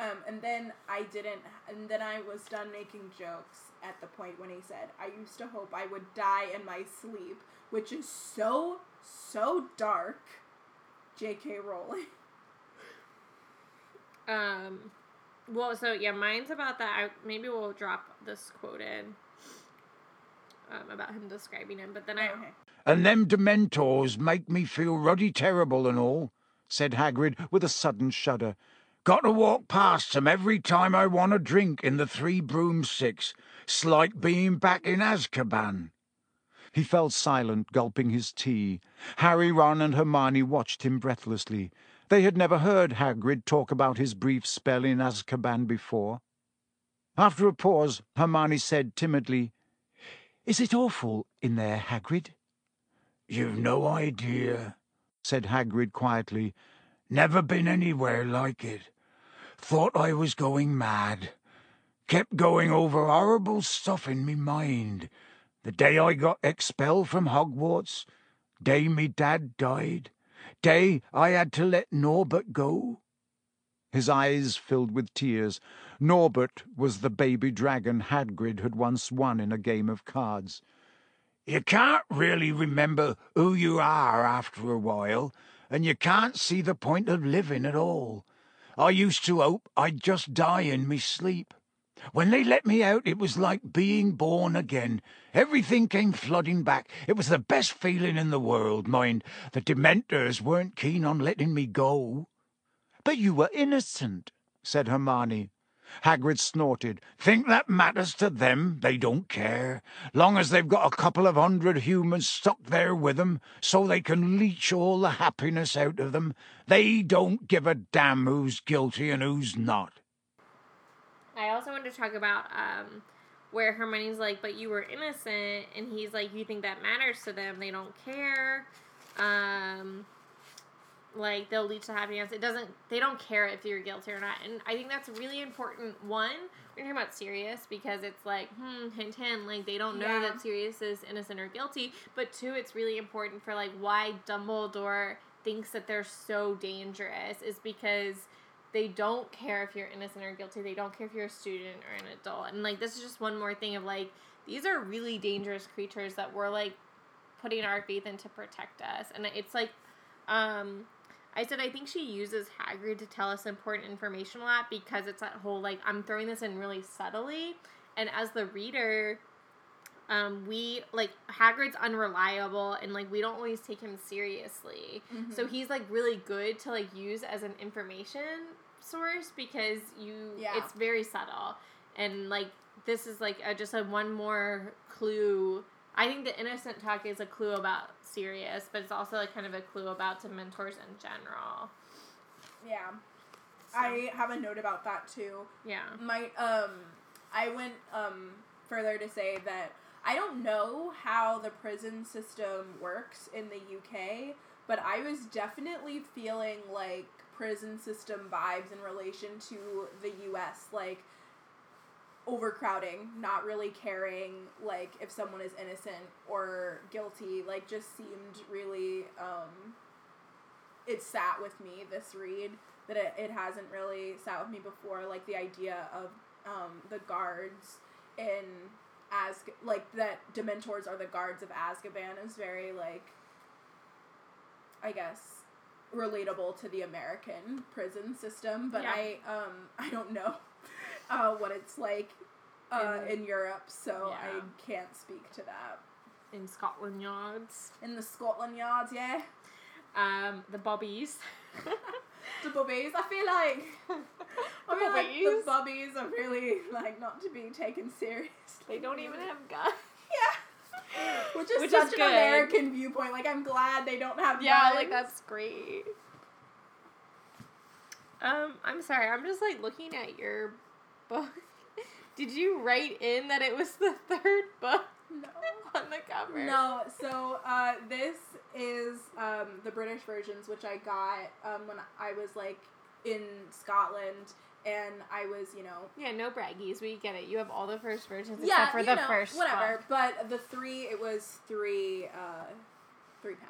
Um, and then I didn't, and then I was done making jokes at the point when he said, I used to hope I would die in my sleep, which is so, so dark. J.K. Rowling. Um, well, so yeah, mine's about that. I, maybe we'll drop this quote in um, about him describing him, but then I Okay. And them Dementors make me feel ruddy terrible and all, said Hagrid with a sudden shudder. Got to walk past 'em every time I want a drink in the Three Broomsticks. Like being back in Azkaban. He fell silent, gulping his tea. Harry, Ron, and Hermione watched him breathlessly. They had never heard Hagrid talk about his brief spell in Azkaban before. After a pause, Hermione said timidly, Is it awful in there, Hagrid? You've no idea, said Hagrid quietly. Never been anywhere like it. Thought I was going mad. Kept going over horrible stuff in me mind. The day I got expelled from Hogwarts, day me dad died, day I had to let Norbert go. His eyes filled with tears. Norbert was the baby dragon Hagrid had once won in a game of cards. You can't really remember who you are after a while, and you can't see the point of living at all. I used to hope I'd just die in me sleep. When they let me out, it was like being born again. Everything came flooding back. It was the best feeling in the world, mind. The Dementors weren't keen on letting me go. But you were innocent, said Hermione. Hagrid snorted. Think that matters to them? They don't care. Long as they've got a couple of hundred humans stuck there with them, so they can leech all the happiness out of them, they don't give a damn who's guilty and who's not. I also wanted to talk about um, where Hermione's like, "But you were innocent," and he's like, "You think that matters to them? They don't care. Um, like they'll leech to happiness. It doesn't. They don't care if you're guilty or not." And I think that's really important. One, we're talking about Sirius because it's like, hmm, hint, hint. Like they don't know Yeah. that Sirius is innocent or guilty. But two, it's really important for like why Dumbledore thinks that they're so dangerous is because they don't care if you're innocent or guilty. They don't care if you're a student or an adult. And like this is just one more thing of like these are really dangerous creatures that we're like putting our faith in to protect us. And it's like um I said I think she uses Hagrid to tell us important information a lot because it's that whole like I'm throwing this in really subtly and as the reader um, we like Hagrid's unreliable and like we don't always take him seriously. Mm-hmm. So he's like really good to like use as an information source because you Yeah. it's very subtle and like this is like a, just a one more clue. I think the innocent talk is a clue about Sirius, but it's also like kind of a clue about Dementors in general. Yeah. I have a note about that too. Yeah. My um I went um further to say that I don't know how the prison system works in the UK, but I was definitely feeling like prison system vibes in relation to the US like overcrowding, not really caring like if someone is innocent or guilty, like just seemed really um it sat with me this read that it, it hasn't really sat with me before like the idea of um the guards in as like that dementors are the guards of Azkaban is very like I guess relatable to the American prison system, but Yeah. I um I don't know uh, what it's like uh, In- in Europe, so Yeah. I can't speak to that. in Scotland Yards. In the Scotland yards, yeah, Um, the Bobbies. the Bobbies. I feel like I feel like the bubbies are really like not to be taken seriously. They don't even have guns. Yeah. Which is Which such is an good. American viewpoint. Like I'm glad they don't have Yeah, guns. like that's great. Um, I'm sorry. I'm just like looking at your book. Did you write in that it was the third book No. on the cover? No, so uh, this is um, the British versions, which I got um, when I was like in Scotland, and I was, you know, Yeah, no braggies. We get it. You have all the first versions yeah, except for you the know, first whatever. book. But the three, it was three, uh, three pounds.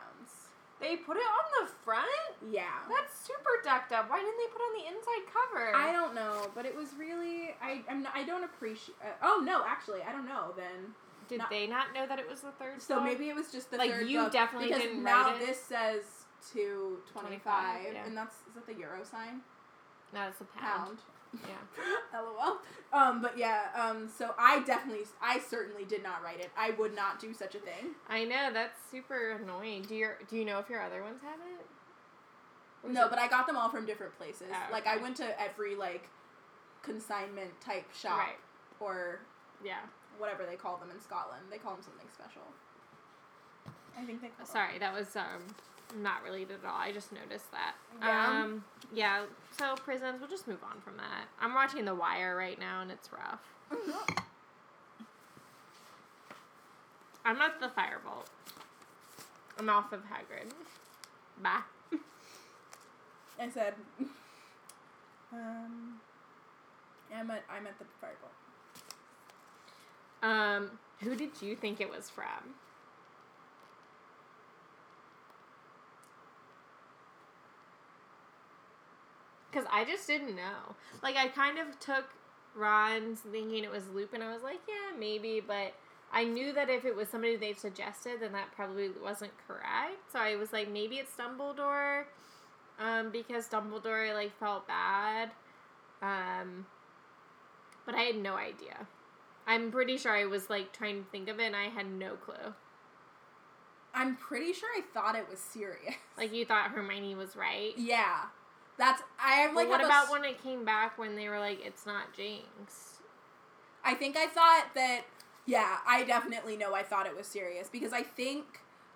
They put it on the front. Yeah. That's super decked up. Why didn't they put on the inside cover? I don't know, but it was really I I'm not, I don't appreciate. Uh, oh no, actually, I don't know. Then Did not- they not know that it was the third? so book? maybe it was just the Like, third you book, definitely because didn't now write it? this says two twenty 25, five, yeah. and that's is that the euro sign No, it's a pound. pound. Yeah. LOL. Um, but yeah, um, so I definitely, I certainly did not write it. I would not do such a thing. I know that's super annoying. Do your Do you know if your other ones have it? No, it- but I got them all from different places. Oh, Like I went to every like consignment type shop Right. or yeah. whatever they call them in Scotland. They call them something special. I think they call them- Sorry, that was um not related at all. I just noticed that. Yeah. Um yeah, so prisons, we'll just move on from that. I'm watching The Wire right now and it's rough. I'm not the firebolt. I'm off of Hagrid. Bye. I said, um, I'm at I'm at the firebolt. Um, who did you think it was from? Because I just didn't know. Like, I kind of took Ron's thinking it was Lupin. I was like, yeah, maybe, but I knew that if it was somebody they suggested, then that probably wasn't correct. So I was like, maybe it's Dumbledore, um, because Dumbledore like felt bad, um, but I had no idea. I'm pretty sure I was like trying to think of it, and I had no clue. I'm pretty sure I thought it was Sirius. Like you thought Hermione was right. yeah, that's I am like. what have a about when it came back when they were like, it's not Jinx? I think I thought that. Yeah, I definitely know. I thought it was Sirius because I think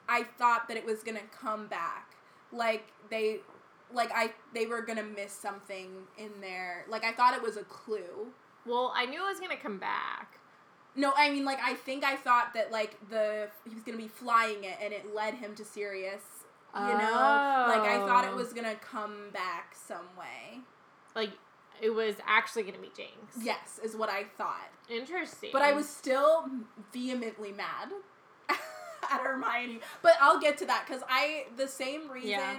I thought that it was gonna come back. Like they, like I, they were gonna miss something in there. Like I thought it was a clue. Well, I knew it was gonna come back. No, I mean like I think I thought that like the he was gonna be flying it and it led him to Sirius. You know, like I thought it Oh. was gonna come back some way. Like it was actually gonna be Jinx. Yes, is what I thought. Interesting. But I was still vehemently mad at Hermione. But I'll get to that because I the same reason. Yeah.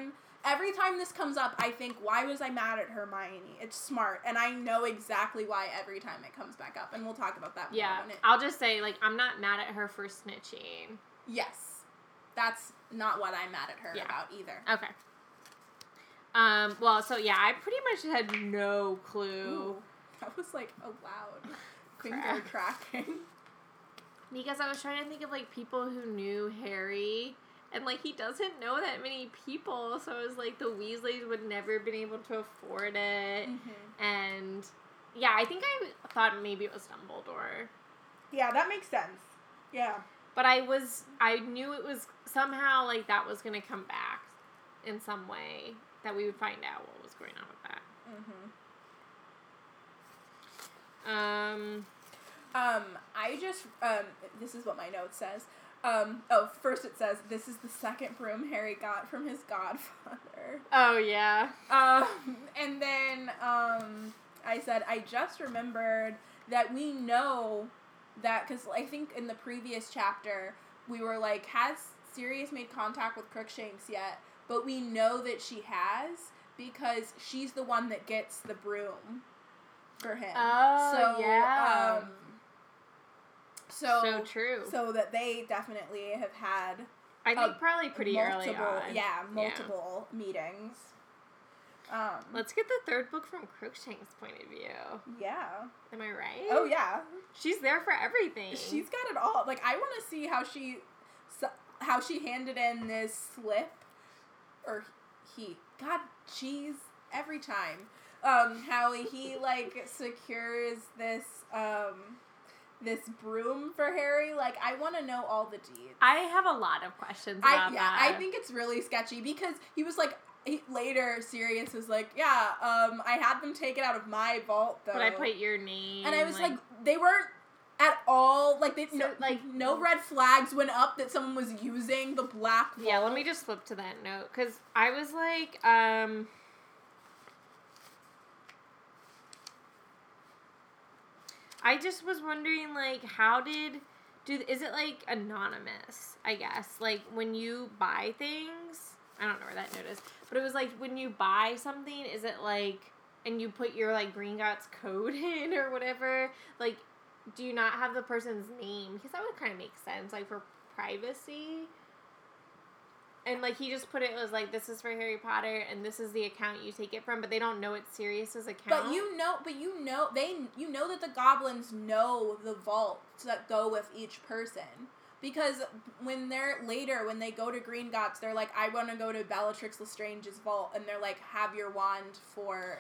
Every time this comes up, I think, why was I mad at Hermione? It's smart, and I know exactly why every time it comes back up, and we'll talk about that more Yeah. I'll just say like I'm not mad at her for snitching. Yes, that's not what I'm mad at her Yeah. about either. Okay. Um. Well, so yeah, I pretty much had no clue. Ooh, that was like a loud finger Crack. cracking. Because I was trying to think of like people who knew Harry, and like he doesn't know that many people, so it was like the Weasleys would never have been able to afford it, Mm-hmm. and yeah, I think I thought maybe it was Dumbledore, Yeah, that makes sense. Yeah. But I was I knew it was somehow like that was gonna come back in some way that we would find out what was going on with that. Mm-hmm. Um. Um, I just um, this is what my note says. Um, oh, first it says this is the second broom Harry got from his godfather. Oh yeah. Um, and then um, I said I just remembered that we know that because I think in the previous chapter we were like, has Sirius made contact with Crookshanks yet? But we know that she has because she's the one that gets the broom for him. Oh, yeah. Um, so so true. so that they definitely have had I think probably pretty early multiple, on. yeah, multiple meetings. Um, Let's get the third book from Crookshank's point of view. yeah. Am I right? Oh yeah. She's there for everything. She's got it all. Like I want to see how she, how she handed in this slip, or he. God, jeez, every time. Um, how he like secures this um, this broom for Harry. Like I want to know all the deeds. I have a lot of questions I yeah, that. I think it's really sketchy because he was like. He, later, Sirius is like, "Yeah, um, I had them taken out of my vault, though." But I put your name. and I was like, they weren't at all like they So, no, like- like no red flags went up that someone was using the black. Vault. yeah. Let me just flip to that note because I was like, um. I just was wondering, like, how did do? Is it like anonymous? I guess, like when you buy things. I don't know where that note is, but it was like when you buy something. Is it like, and you put your like Gringotts code in or whatever? Like, do you not have the person's name? Because that would kind of make sense, like for privacy. And like he just put it, it was like this is for Harry Potter and this is the account you take it from, but they don't know it's Sirius's account. But you know, but you know, they you know that the goblins know the vaults that go with each person because when they're later when they go to Gringotts, they're like, I want to go to Bellatrix Lestrange's vault, and they're like, have your wand for.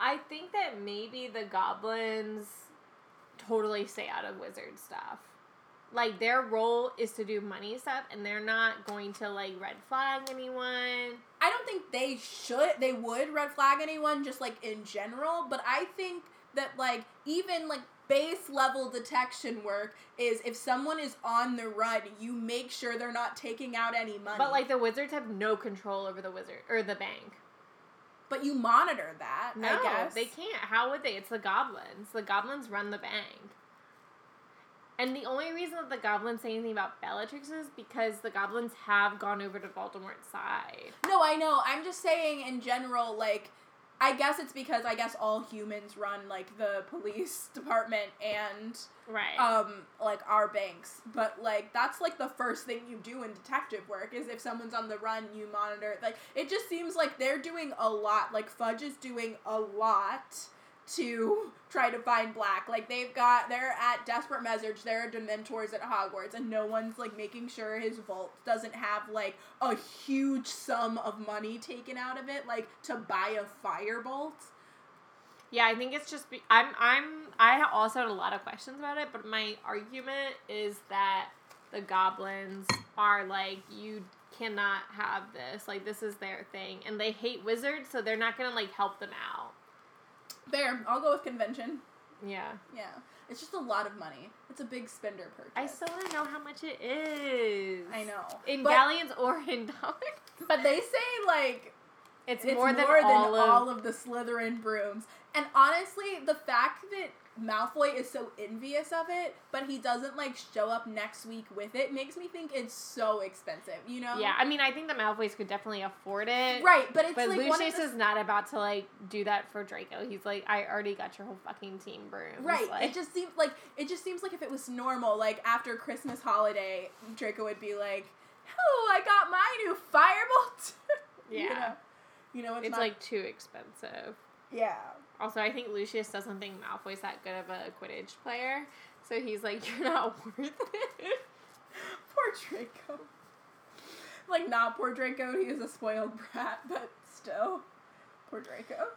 I think that maybe the goblins totally stay out of wizard stuff. Like their role is to do money stuff, and they're not going to like red flag anyone. I don't think they should. They would red flag anyone just like in general, but I think that like even like base level detection work is if someone is on the run, you make sure they're not taking out any money. But like the wizards have no control over the wizard or the bank. but you monitor that. No, I guess they can't. How would they? It's the goblins. The goblins run the bank. And the only reason that the goblins say anything about Bellatrix is because the goblins have gone over to Voldemort's side. No, I know. I'm just saying in general, like, I guess it's because I guess all humans run like the police department and Right. um like our banks. But like that's like the first thing you do in detective work is if someone's on the run, you monitor. Like it just seems like they're doing a lot. Like Fudge is doing a lot to try to find Black. Like they've got they're at desperate measures. There are Dementors at Hogwarts, and no one's like making sure his vault doesn't have like a huge sum of money taken out of it, like to buy a firebolt. Yeah, I think it's just be- I'm I'm I also had a lot of questions about it, but my argument is that the goblins are like you cannot have this. Like this is their thing and they hate wizards, so they're not to like help them out. Fair. I'll go with convention. Yeah. Yeah, it's just a lot of money. It's a big spender purchase. I still want to know how much it is. I know. In But- galleons or in dollars. But they say like It's, it's more than more than all, all, of, of the Slytherin brooms. And honestly, the fact that Malfoy is so envious of it, but he doesn't like show up next week with it, makes me think it's so expensive. You know? Yeah, I mean, I think the Malfoys could definitely afford it. Right, but it's But like one Lucius the, is not about to like do that for Draco. He's like, I already got your whole fucking team brooms. Right. Like, It just seems like it just seems like if it was normal, like after Christmas holiday, Draco would be like, "Oh, I got my new firebolt." yeah. You know, you know it's, it's not, like too expensive. yeah. Also, I think Lucius doesn't think Malfoy's that good of a Quidditch player, so he's like, "You're not worth it." Poor Draco. Like not poor Draco, he is a spoiled brat, but still, poor Draco.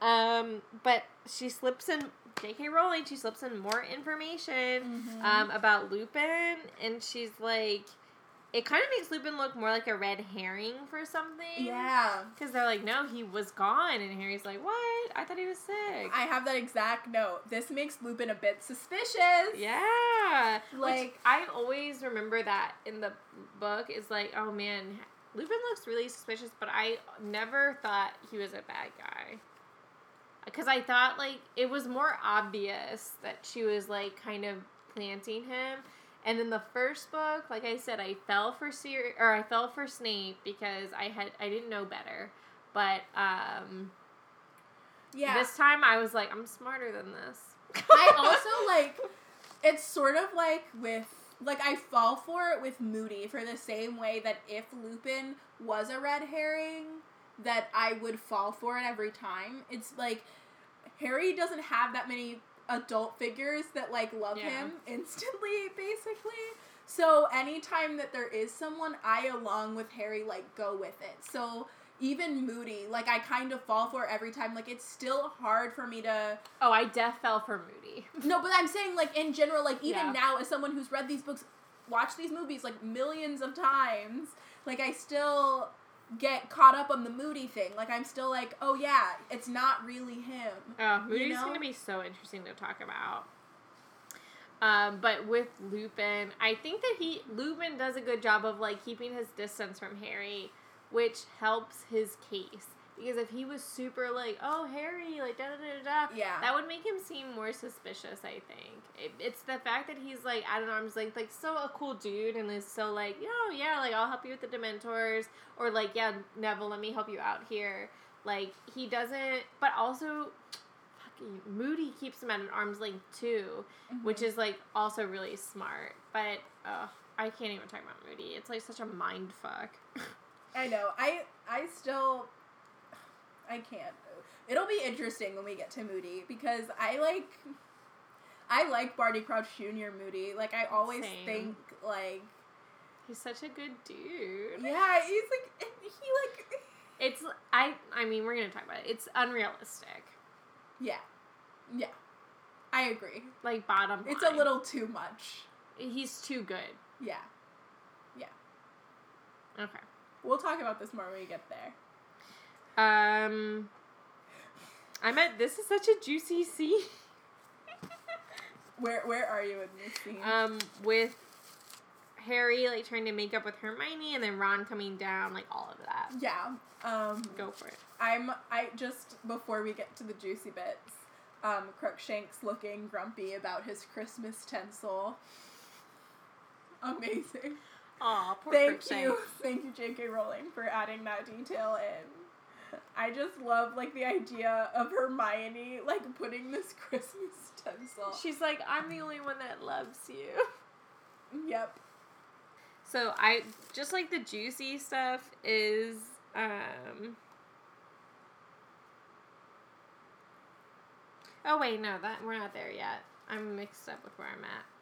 um, but she slips in J.K. Rowling. She slips in more information Mhm. um about Lupin, and she's like, it kind of makes Lupin look more like a red herring for something. Yeah, Because they're like, no, he was gone, and Harry's like, what? I thought he was sick. I have that exact note. This makes Lupin a bit suspicious. Yeah. Like Like- I always remember that in the book is like, oh man, Lupin looks really suspicious, but I never thought he was a bad guy. because I thought like it was more obvious that she was like kind of planting him. And in the first book, like I said, I fell for Sir or I fell for Snape because I had I didn't know better. But um Yeah. this time I was like, I'm smarter than this. I also like it's sort of like with like I fall for it with Moody for the same way that if Lupin was a red herring, that I would fall for it every time. It's like Harry doesn't have that many adult figures that like love Yeah. him instantly, basically. So anytime that there is someone, I along with Harry like go with it. So even Moody, like I kind of fall for every time. Like it's still hard for me to Oh, I def fell for Moody. no, but I'm saying like in general, like even Yeah. now as someone who's read these books, watched these movies like millions of times, like I still get caught up on the Moody thing. Like I'm still like, oh yeah, it's not really him. Oh, Moody's know? going to be so interesting to talk about. Um, but with Lupin, I think that he Lupin does a good job of like keeping his distance from Harry, which helps his case. Because if he was super like, oh Harry, like da da da da, Yeah. that would make him seem more suspicious. I think it, it's the fact that he's like at an arm's length, like so a cool dude, and is so like, oh yeah, like I'll help you with the Dementors, or like yeah, Neville, let me help you out here. Like he doesn't, but also, fucking Moody keeps him at an arm's length too, which is like also really smart. But uh, I can't even talk about Moody. It's like such a mind fuck. I know. I I still I can't. It'll be interesting when we get to Moody because I like I like Barty Crouch Jr. Moody. Like I always Same. think like He's such a good dude. yeah, he's like he like It's I I mean we're gonna talk about it. It's unrealistic. yeah. Yeah. I agree. Like bottom. It's a little too much. He's too good. Yeah, yeah. Okay. We'll talk about this more when we get there. Um. I meant this is such a juicy scene. Where where are you in this scene? um, with Harry like trying to make up with Hermione, and then Ron coming down, like all of that. yeah. Um Go for it. I'm I just before we get to the juicy bits, um, Crookshanks looking grumpy about his Christmas tinsel. Amazing. Aw, poor Thank Crookshanks. you. Thank you, J.K. Rowling, for adding that detail in. I just love like the idea of Hermione like putting this Christmas tinsel. She's like, I'm the only one that loves you. Yep. So I just like the juicy stuff is um. Oh wait, no, that we're not there yet. I'm mixed up with where I'm at.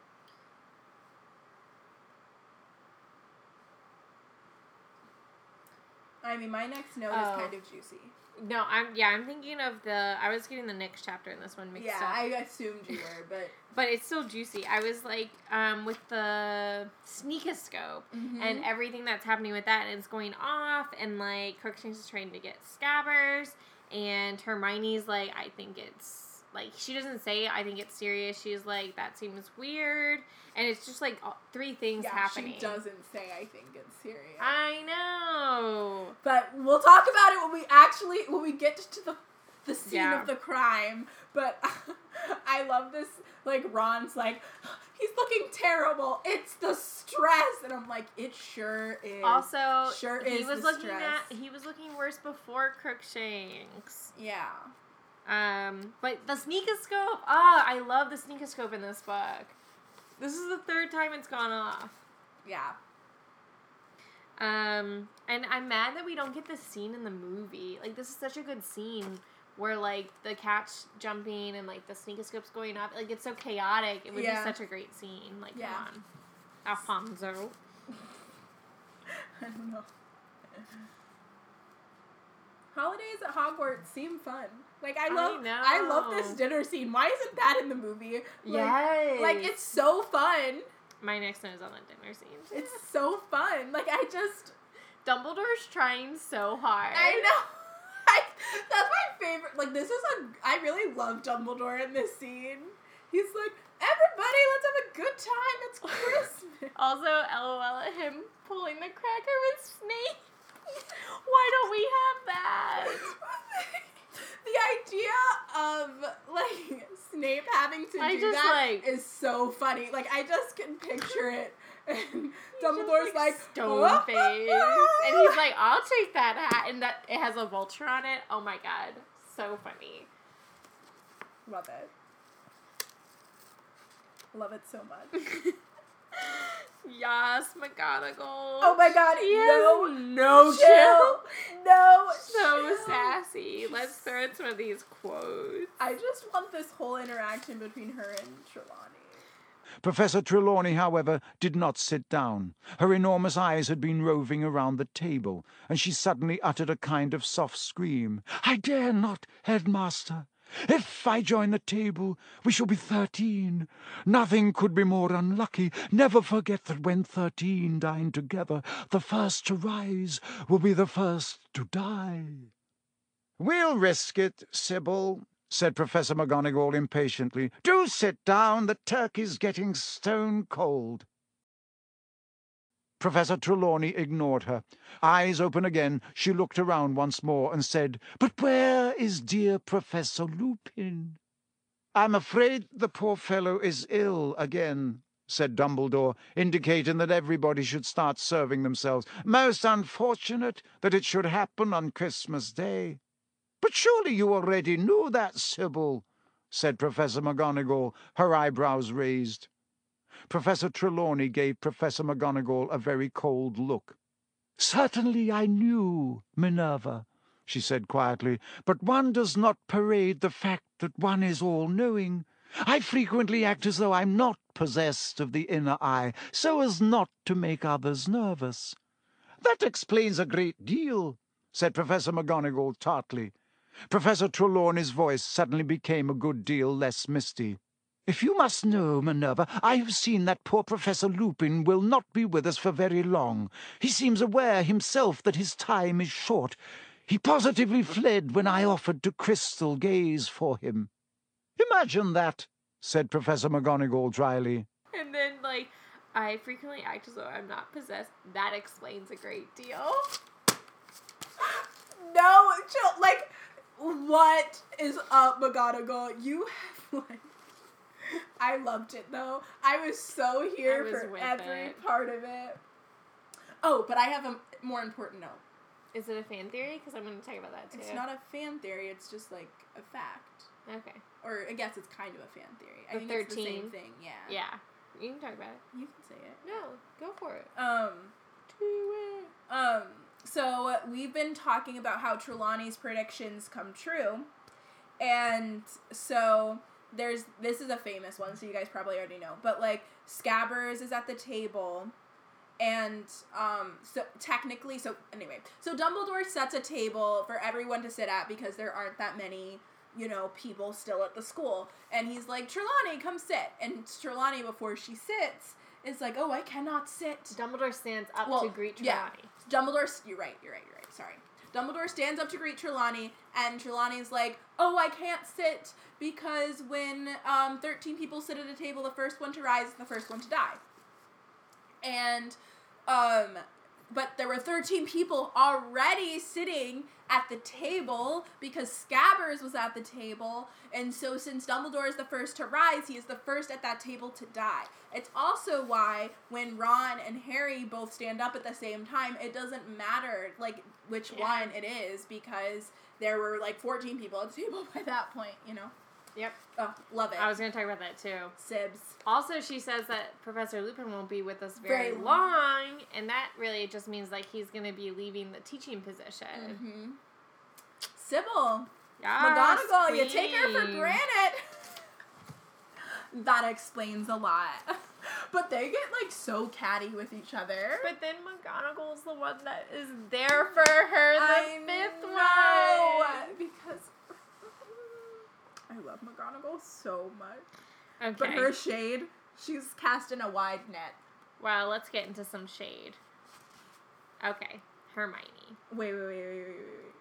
I mean, my next note Oh. is kind of juicy. No, I'm yeah, I'm thinking of the. I was getting the next chapter in this one mixed Yeah, up. I assumed you were, but but it's still juicy. I was like, um, with the sneakoscope Mm-hmm. and everything that's happening with that, and it's going off, and like Crookshanks is trying to get scabbers, and Hermione's like, I think it's like she doesn't say, I think it's Sirius. She's like, that seems weird, and it's just like all- three things yeah, happening. she doesn't say I think it's Sirius. I know. But we'll talk about it when we actually when we get to the the scene Yeah. of the crime. But I love this like Ron's like he's looking terrible. It's the stress and I'm like it sure is. Also, Sure he is was looking stress. at he was looking worse before Crookshanks. yeah. Um, but the sneakoscope, ah, I love the sneakoscope in this book. This is the third time it's gone off. Yeah. Um, and I'm mad that we don't get this scene in the movie. Like, this is such a good scene where, like, the cat's jumping and, like, the sneakoscope's going up. Like, it's so chaotic. It would Yeah. be such a great scene. Like, Yeah. come on. Alfonso. I don't know. Holidays at Hogwarts seem fun. Like I I love I, love this dinner scene. Why isn't that in the movie? Like, yes. Like it's so fun. My next note is on the dinner scene. It's so fun. Like I just Dumbledore's trying so hard. I know. I, that's my favorite. Like this is a. I really love Dumbledore in this scene. He's like, everybody, let's have a good time. It's Christmas. Also, lol at him pulling the cracker with Snape. Why don't we have that? the idea of like Snape having to I do just, that like- is so funny. Like I just can picture it. And Dumbledore's like, stone "Ah, face, and he's like, "I'll take that hat," and that it has a vulture on it. Oh my god, so funny. Love it. Love it so much. Yes, McGonagall. Oh my god, no, no chill, no, So chill. sassy. Let's throw in some of these quotes. I just want this whole interaction between her and Trelawney. Professor Trelawney, however, did not sit down. Her enormous eyes had been roving around the table, and she suddenly uttered a kind of soft scream. I dare not, headmaster. If I join the table, we shall be thirteen. Nothing could be more unlucky. Never forget that when thirteen dine together, the first to rise will be the first to die. We'll risk it, Sybil, said Professor McGonagall impatiently. Do sit down. The turkey's getting stone cold. Professor Trelawney ignored her. Eyes open again, she looked around once more and said, But where is dear Professor Lupin? I'm afraid the poor fellow is ill again, said Dumbledore, indicating that everybody should start serving themselves. Most unfortunate that it should happen on Christmas Day. But surely you already knew that, Sybil, said Professor McGonagall, her eyebrows raised. Professor Trelawney gave Professor McGonagall a very cold look. Certainly I knew, Minerva, she said quietly, but one does not parade the fact that one is all-knowing. I frequently act as though I'm not possessed of the inner eye, so as not to make others nervous. That explains a great deal, said Professor McGonagall tartly. Professor Trelawney's voice suddenly became a good deal less misty. If you must know, Minerva, I have seen that poor Professor Lupin will not be with us for very long. He seems aware himself that his time is short. He positively fled when I offered to crystal gaze for him. Imagine that, said Professor McGonagall dryly. And then, like, I frequently act as though I'm not possessed. That explains a great deal. No, chill. Like, what is up, McGonagall? You have like. I loved it though. I was so here was for every it. part of it. Oh, but I have a more important note. Is it a fan theory? Because I'm going to talk about that too. It's not a fan theory. It's just like a fact, Okay. or I guess it's kind of a fan theory. I The think it's the 13. same thing. Yeah. Yeah. You can talk about it. You can say it. No, go for it. Um. Do it. Um, so we've been talking about how Trelawney's predictions come true. And so there's this is a famous one, so you guys probably already know. But like Scabbers is at the table and um so technically so anyway, so Dumbledore sets a table for everyone to sit at because there aren't that many you know, people still at the school. And he's like, Trelawney, come sit. And Trelawney, before she sits, is like, oh, I cannot sit. Dumbledore stands up Well, to greet yeah. Trelawney. Dumbledore, you're right, you're right, you're right. Sorry. Dumbledore stands up to greet Trelawney, and Trelawney's like, "Oh, I can't sit because when um, thirteen people sit at a table, the first one to rise is the first one to die." And, um, but there were thirteen people already sitting at the table because Scabbers was at the table, and so since Dumbledore is the first to rise, he is the first at that table to die. It's also why when Ron and Harry both stand up at the same time, it doesn't matter like which Yeah. one it is because there were like 14 people at the table by that point, you know. Yep. Oh, love it. I was going to talk about that too. Sibs. Also, she says that Professor Lupin won't be with us very, Very long. long, and that really just means like he's going to be leaving the teaching position. Mm-hmm. Sybil. Yes, McGonagall, you take her for granted. that explains a lot. But they get like so catty with each other. But then McGonagall's the one that is there for her, the I fifth know, one. because I love McGonagall so much. Okay. But her shade, she's cast in a wide net. well, let's get into some shade. Okay, Hermione. Wait, wait, wait, wait, wait, wait, wait.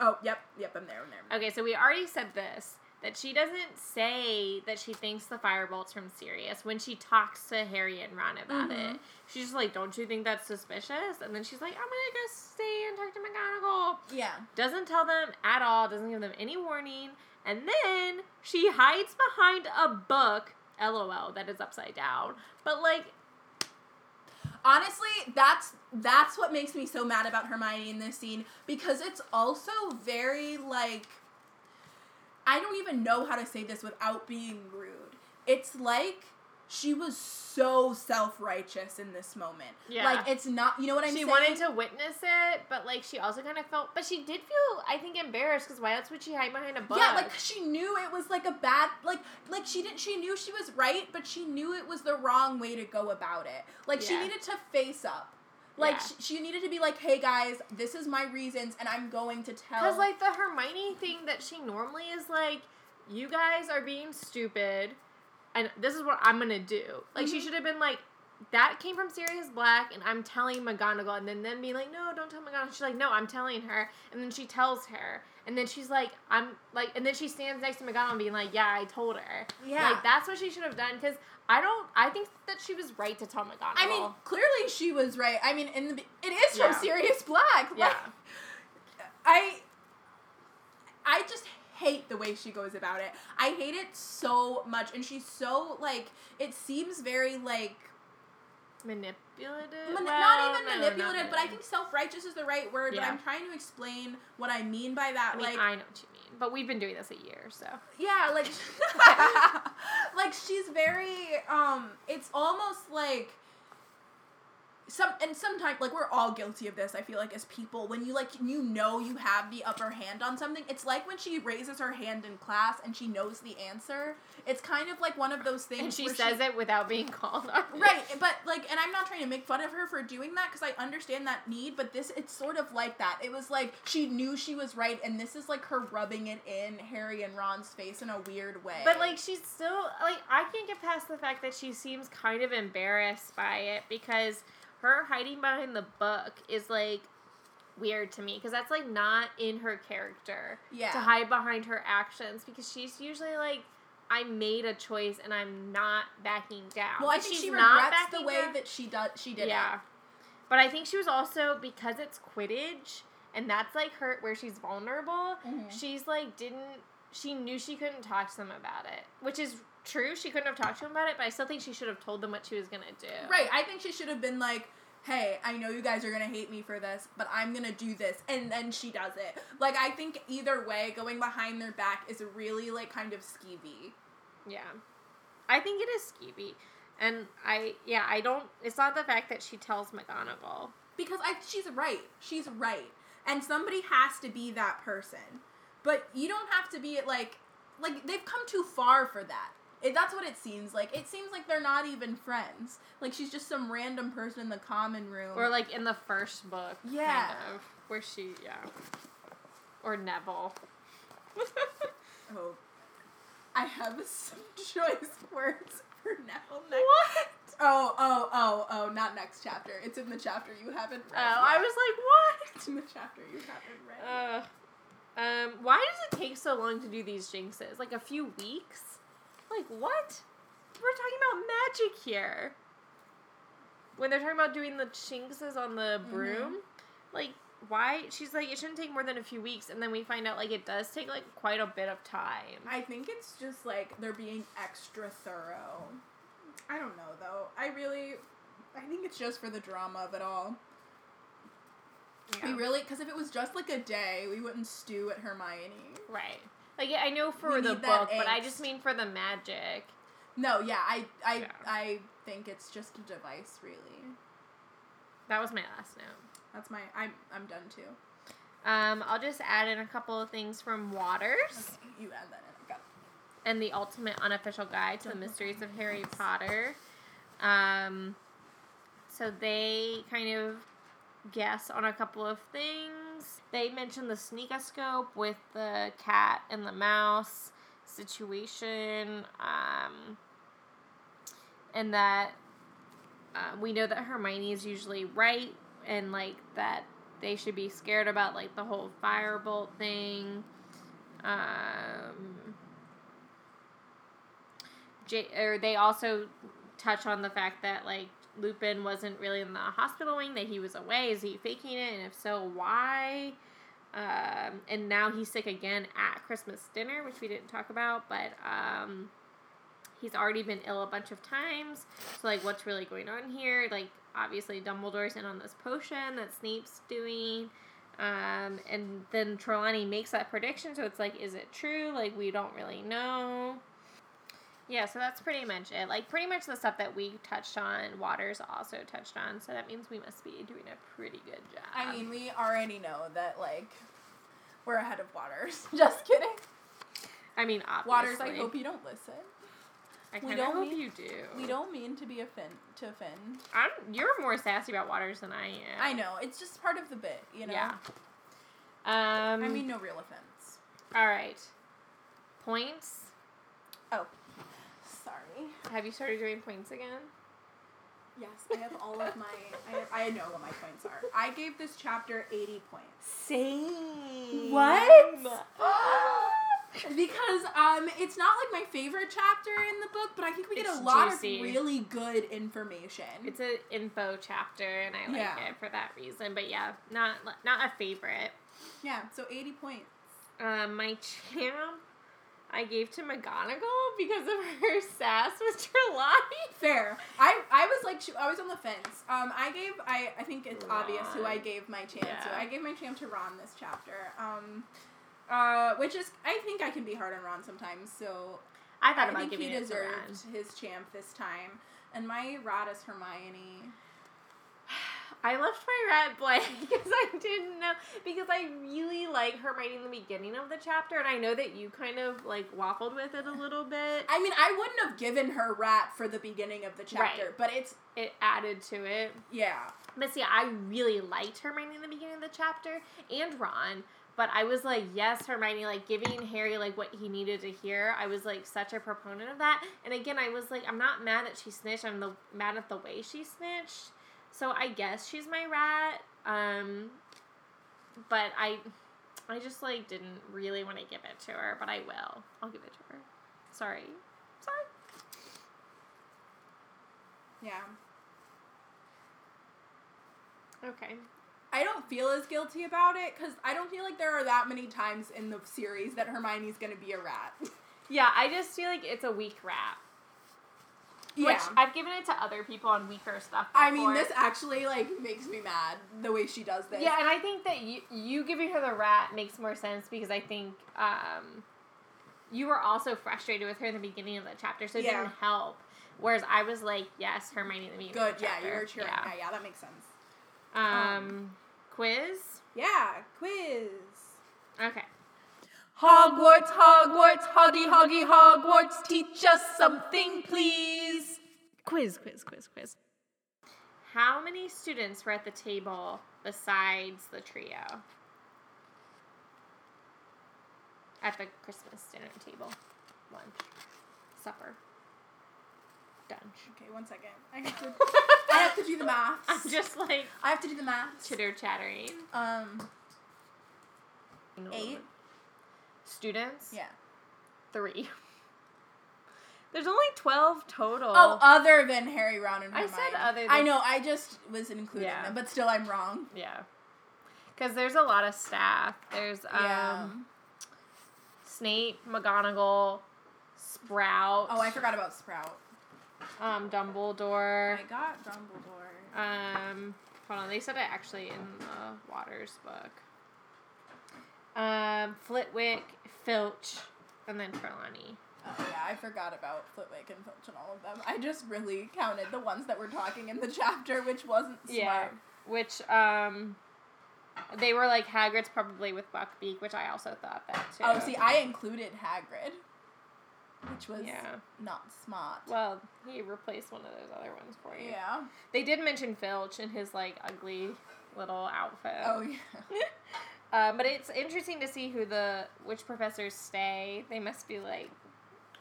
Oh, yep, yep, I'm there, I'm there. Okay, so we already said this, that she doesn't say that she thinks the firebolt's from Sirius when she talks to Harry and Ron about Mhm. it. She's just like, "Don't you think that's suspicious?" And then she's like, "I'm gonna go stay and talk to McGonagall." Yeah. Doesn't tell them at all. Doesn't give them any warning. And then she hides behind a book. LOL, that is upside down. But like, Honestly, that's that's what makes me so mad about Hermione in this scene because it's also very like I don't even know how to say this without being rude. It's like she was so self-righteous in this moment. Yeah. Like it's not, you know what I'm she saying? wanted to witness it, but like she also kind of felt, but she did feel, I think, embarrassed because why else would she hide behind a book? Yeah, like she knew it was like a bad like like she didn't she knew she was right, but she knew it was the wrong way to go about it. Like she needed to face up. Like Yeah. she, she needed to be like, "Hey guys, this is my reasons and I'm going to tell." Because like the Hermione thing that she normally is like, you guys are being stupid, and this is what I'm gonna do. Like she Mhm. should have been like, that came from Sirius Black, and I'm telling McGonagall, and then then be like, no, don't tell McGonagall. She's like, no, I'm telling her, and then she tells her, and then she's like, I'm like, and then she stands next to McGonagall, being like, yeah, I told her. Yeah. Like that's what she should have done. Because I don't, I think that she was right to tell McGonagall. I mean, clearly she was right. I mean, in the it is from Yeah. Sirius Black. Like, yeah. I I just hate the way she goes about it. I hate it so much and she's so like it seems very like Manipulative. Man- Well, not even no, manipulative, not but I think self-righteous is the right word, but Yeah. I'm trying to explain what I mean by that I mean, like I know what you mean, but we've been doing this a year, so. yeah, like like she's very um it's almost like some and sometimes like we're all guilty of this i feel like as people. When you like you know you have the upper hand on something it's like when she raises her hand in class and she knows the answer. It's kind of like one of those things And she says it without being called on. right but like and i'm not trying to make fun of her for doing that because i understand that need but this it's sort of like that. It was like she knew she was right and this is like her rubbing it in harry and ron's face in a weird way. But like she's still like I can't get past the fact that she seems kind of embarrassed by it because her hiding behind the book is like weird to me because that's like not in her character yeah to hide behind her actions because she's usually like I made a choice and I'm not backing down. Well, I think she's she not regrets the way down. that she does. She did yeah. But I think she was also because it's Quidditch and that's like her where she's vulnerable. Mhm. She's like didn't she knew she couldn't talk to them about it, which is true. She couldn't have talked to him about it, but I still think she should have told them what she was gonna do. Right. I think she should have been like, "Hey, I know you guys are gonna hate me for this, but I'm gonna do this," and then she does it. Like, I think either way, going behind their back is really like kind of skeevy. Yeah. I think it is skeevy. And I yeah, I don't it's not the fact that she tells McGonagall. Because I, she's right. She's right, and somebody has to be that person. But you don't have to be like, like they've come too far for that. It, that's what it seems like. It seems like they're not even friends. Like she's just some random person in the common room. Or like in the first book. Yeah. Kind of. Where she yeah. Or Neville. Oh, I have some choice words for Neville next. What? Oh, oh, oh, oh, not next chapter. It's in the chapter you haven't read. Oh, read. I was like, what? It's in the chapter you haven't read. Uh, um, why does it take so long to do these jinxes? Like a few weeks? Like what? We're talking about magic here. When they're talking about doing the jinxes on the mm-hmm. broom, like why? She's like, it shouldn't take more than a few weeks, and then we find out like it does take like quite a bit of time. I think it's just like they're being extra thorough. I don't know though. I really, I think it's just for the drama of it all. We really, because if it was just like a day, we wouldn't stew at Hermione. Right. Like yeah, I know for We the book, but I just mean for the magic. No, yeah, I, I, Yeah. I think it's just a device, really. That was my last note. That's my, I'm, I'm done too. Um, I'll just add in a couple of things from Waters. Okay, you add that in. Got it. and the ultimate unofficial guide to the mysteries of Harry Potter. Um, so they kind of guess on a couple of things. They mentioned the sneakoscope with the cat and the mouse situation, um, and that uh, we know that Hermione is usually right, and like that they should be scared about like the whole firebolt thing. Um, J- or they also touch on the fact that like Lupin wasn't really in the hospital wing; that he was away. Is he faking it? And if so, why? Um, and now he's sick again at Christmas dinner, which we didn't talk about, but um, he's already been ill a bunch of times. So like, what's really going on here? Like, obviously Dumbledore's in on this potion that Snape's doing. Um, and then Trelawney makes that prediction, so it's like, is it true? Like, we don't really know. Yeah, so that's pretty much it. Like, pretty much the stuff that we touched on, Waters also touched on, so that means we must be doing a pretty good job. I mean, we already know that like we're ahead of Waters. Just kidding. I mean, obviously. Waters, I hope you don't listen. I we kind of don't hope mean- you do. We don't mean to be offend to offend. I'm, you're more sassy about Waters than I am. I know it's just part of the bit, you know. Yeah. Um, I mean, no real offense. all right. Points. Sorry. Have you started doing points again? Yes, I have all of my. I, I know what my points are. I gave this chapter eighty points. Same. What? because um, it's not like my favorite chapter in the book, but I think we get It's a lot juicy. of really good information. It's an info chapter, and I like Yeah. it for that reason. But yeah, not not a favorite. yeah, so eighty points. Um, my champ, I gave to McGonagall because of her sass with Trelawney. Fair. I I was like I was on the fence. Um, I gave I I think it's obvious who I gave my champ to. I gave my champ to Ron this chapter. Um, uh, which is I think I can be hard on Ron sometimes. So I thought I about think giving he it to deserved Ron. his champ this time. And my rod is Hermione. I left my rat blank because I didn't know because I really like Hermione in the beginning of the chapter, and I know that you kind of like waffled with it a little bit. I mean, I wouldn't have given her rat for the beginning of the chapter, Right. but it's It added to it. yeah. But see, I really liked Hermione in the beginning of the chapter and Ron. But I was like, yes, Hermione, like giving Harry like what he needed to hear. I was like such a proponent of that. And again, I was like, I'm not mad that she snitched. I'm the mad at the way she snitched. So I guess she's my rat. Um, but I, I just like didn't really want to give it to her. But I will. I'll give it to her. Sorry. Sorry. Yeah. Okay. I don't feel as guilty about it because I don't feel like there are that many times in the series that Hermione's gonna be a rat. Yeah, I just feel like it's a weak rat. Yeah. Which I've given it to other people on weaker stuff. I mean, this actually like makes me mad the way she does this. Yeah, and I think that you you giving her the rat makes more sense because I think um, you were also frustrated with her in the beginning of the chapter, so it Yeah. didn't help. Whereas I was like, yes, Hermione the beginning. Good. The Yeah, you were cheering. Yeah. Yeah. yeah, that makes sense. Um, quiz. Yeah, quiz. Okay. Hogwarts, Hogwarts, Hoggy, Hoggy, Hogwarts, teach us something, please. Quiz, quiz, quiz, quiz. How many students were at the table besides the trio? At the Christmas dinner table, lunch, supper, dunch. Okay, one second. I have to, I have to do the math. I'm just like I have to do the math. chitter chattering. Um, eight. students. Yeah. Three. There's only twelve total. Oh, other than Harry, Ron, and Hermione. I said other I know. I just was including Yeah. them, but still, I'm wrong. yeah. Because there's a lot of staff. There's um, yeah. Snape, McGonagall, Sprout. Oh, I forgot about Sprout. Um, Dumbledore. I got Dumbledore. Um, hold on. They said it actually in the Waters book. Um, Flitwick, Filch, and then Trelawney. Oh yeah, I forgot about Flitwick and Filch and all of them. I just really counted the ones that were talking in the chapter, which wasn't smart. Yeah. Which um, they were like Hagrid's probably with Buckbeak, which I also thought that too. Oh, see, I included Hagrid, which was Yeah. not smart. Well, he replaced one of those other ones for you. yeah. They did mention Filch and his like ugly little outfit. Oh yeah. Um, but it's interesting to see who the which professors stay. They must be like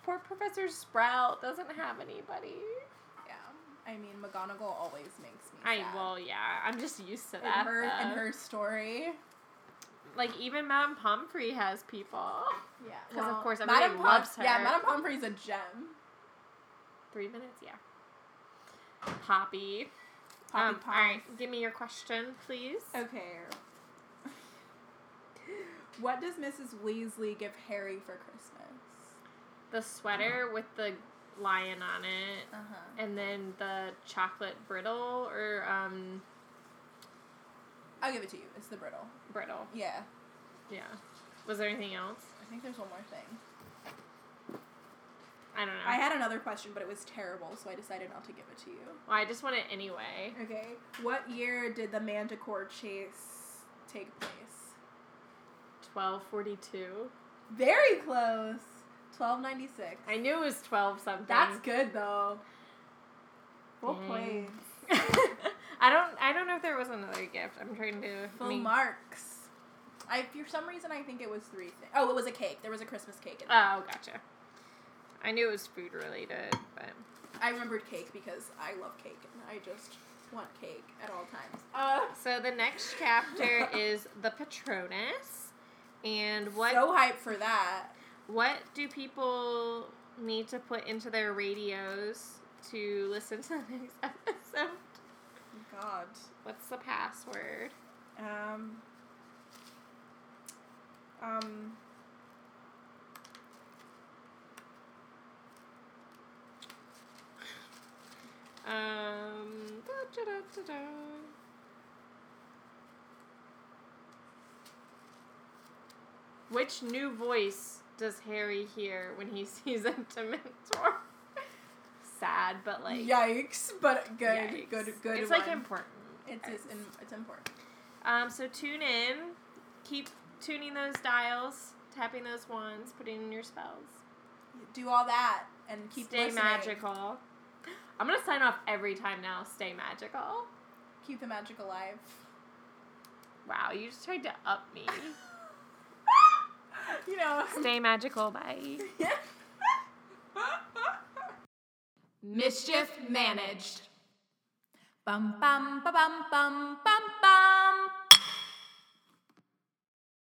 poor Professor Sprout doesn't have anybody. Yeah. I mean, McGonagall always makes me. I sad. well, yeah, I'm just used to that. her in her story. like even Madame Pomfrey has people. Yeah. 'Cause of course Madame everybody loves her. Yeah. Madame Pomfrey's a gem. Three minutes, yeah. Poppy. Poppy um, all right, give me your question, please. Okay. What does Mrs. Weasley give Harry for Christmas? The sweater with the lion on it, Uh huh. and then the chocolate brittle or um I'll give it to you. It's the brittle. brittle. Yeah. Yeah. Was there anything else? I think there's one more thing. I don't know. I had another question, but it was terrible, so I decided not to give it to you. well, I just want it anyway. Okay. What year did the Manticore chase take place? Twelve forty-two. Very close. 1296. I knew it was twelve something. That's good though. Full Dang. points. I don't. I don't know if there was another gift. I'm trying to. Full marks. I for some reason I think it was three things. Oh, it was a cake. There was a Christmas cake in it. Oh, gotcha. I knew it was food related, but I remembered cake because I love cake and I just want cake at all times. Uh, so the next chapter is the Patronus, and what so hyped for that. What do people need to put into their radios to listen to the next episode? God. What's the password? Um. Um. Um. da-da-da-da-da. Which new voice does Harry hear when he sees a Dementor? Sad, but like Yikes! But good, yikes. good, good. It's one. like important. It's it's, in, it's important. Um. So tune in. Keep tuning those dials, tapping those wands, putting in your spells. Do all that and keep Stay listening. magical. I'm gonna sign off every time now. Stay magical. Keep the magic alive. Wow, you just tried to up me. you know. Stay magical. Bye. Mischief managed. Bum bum ba bum bum bum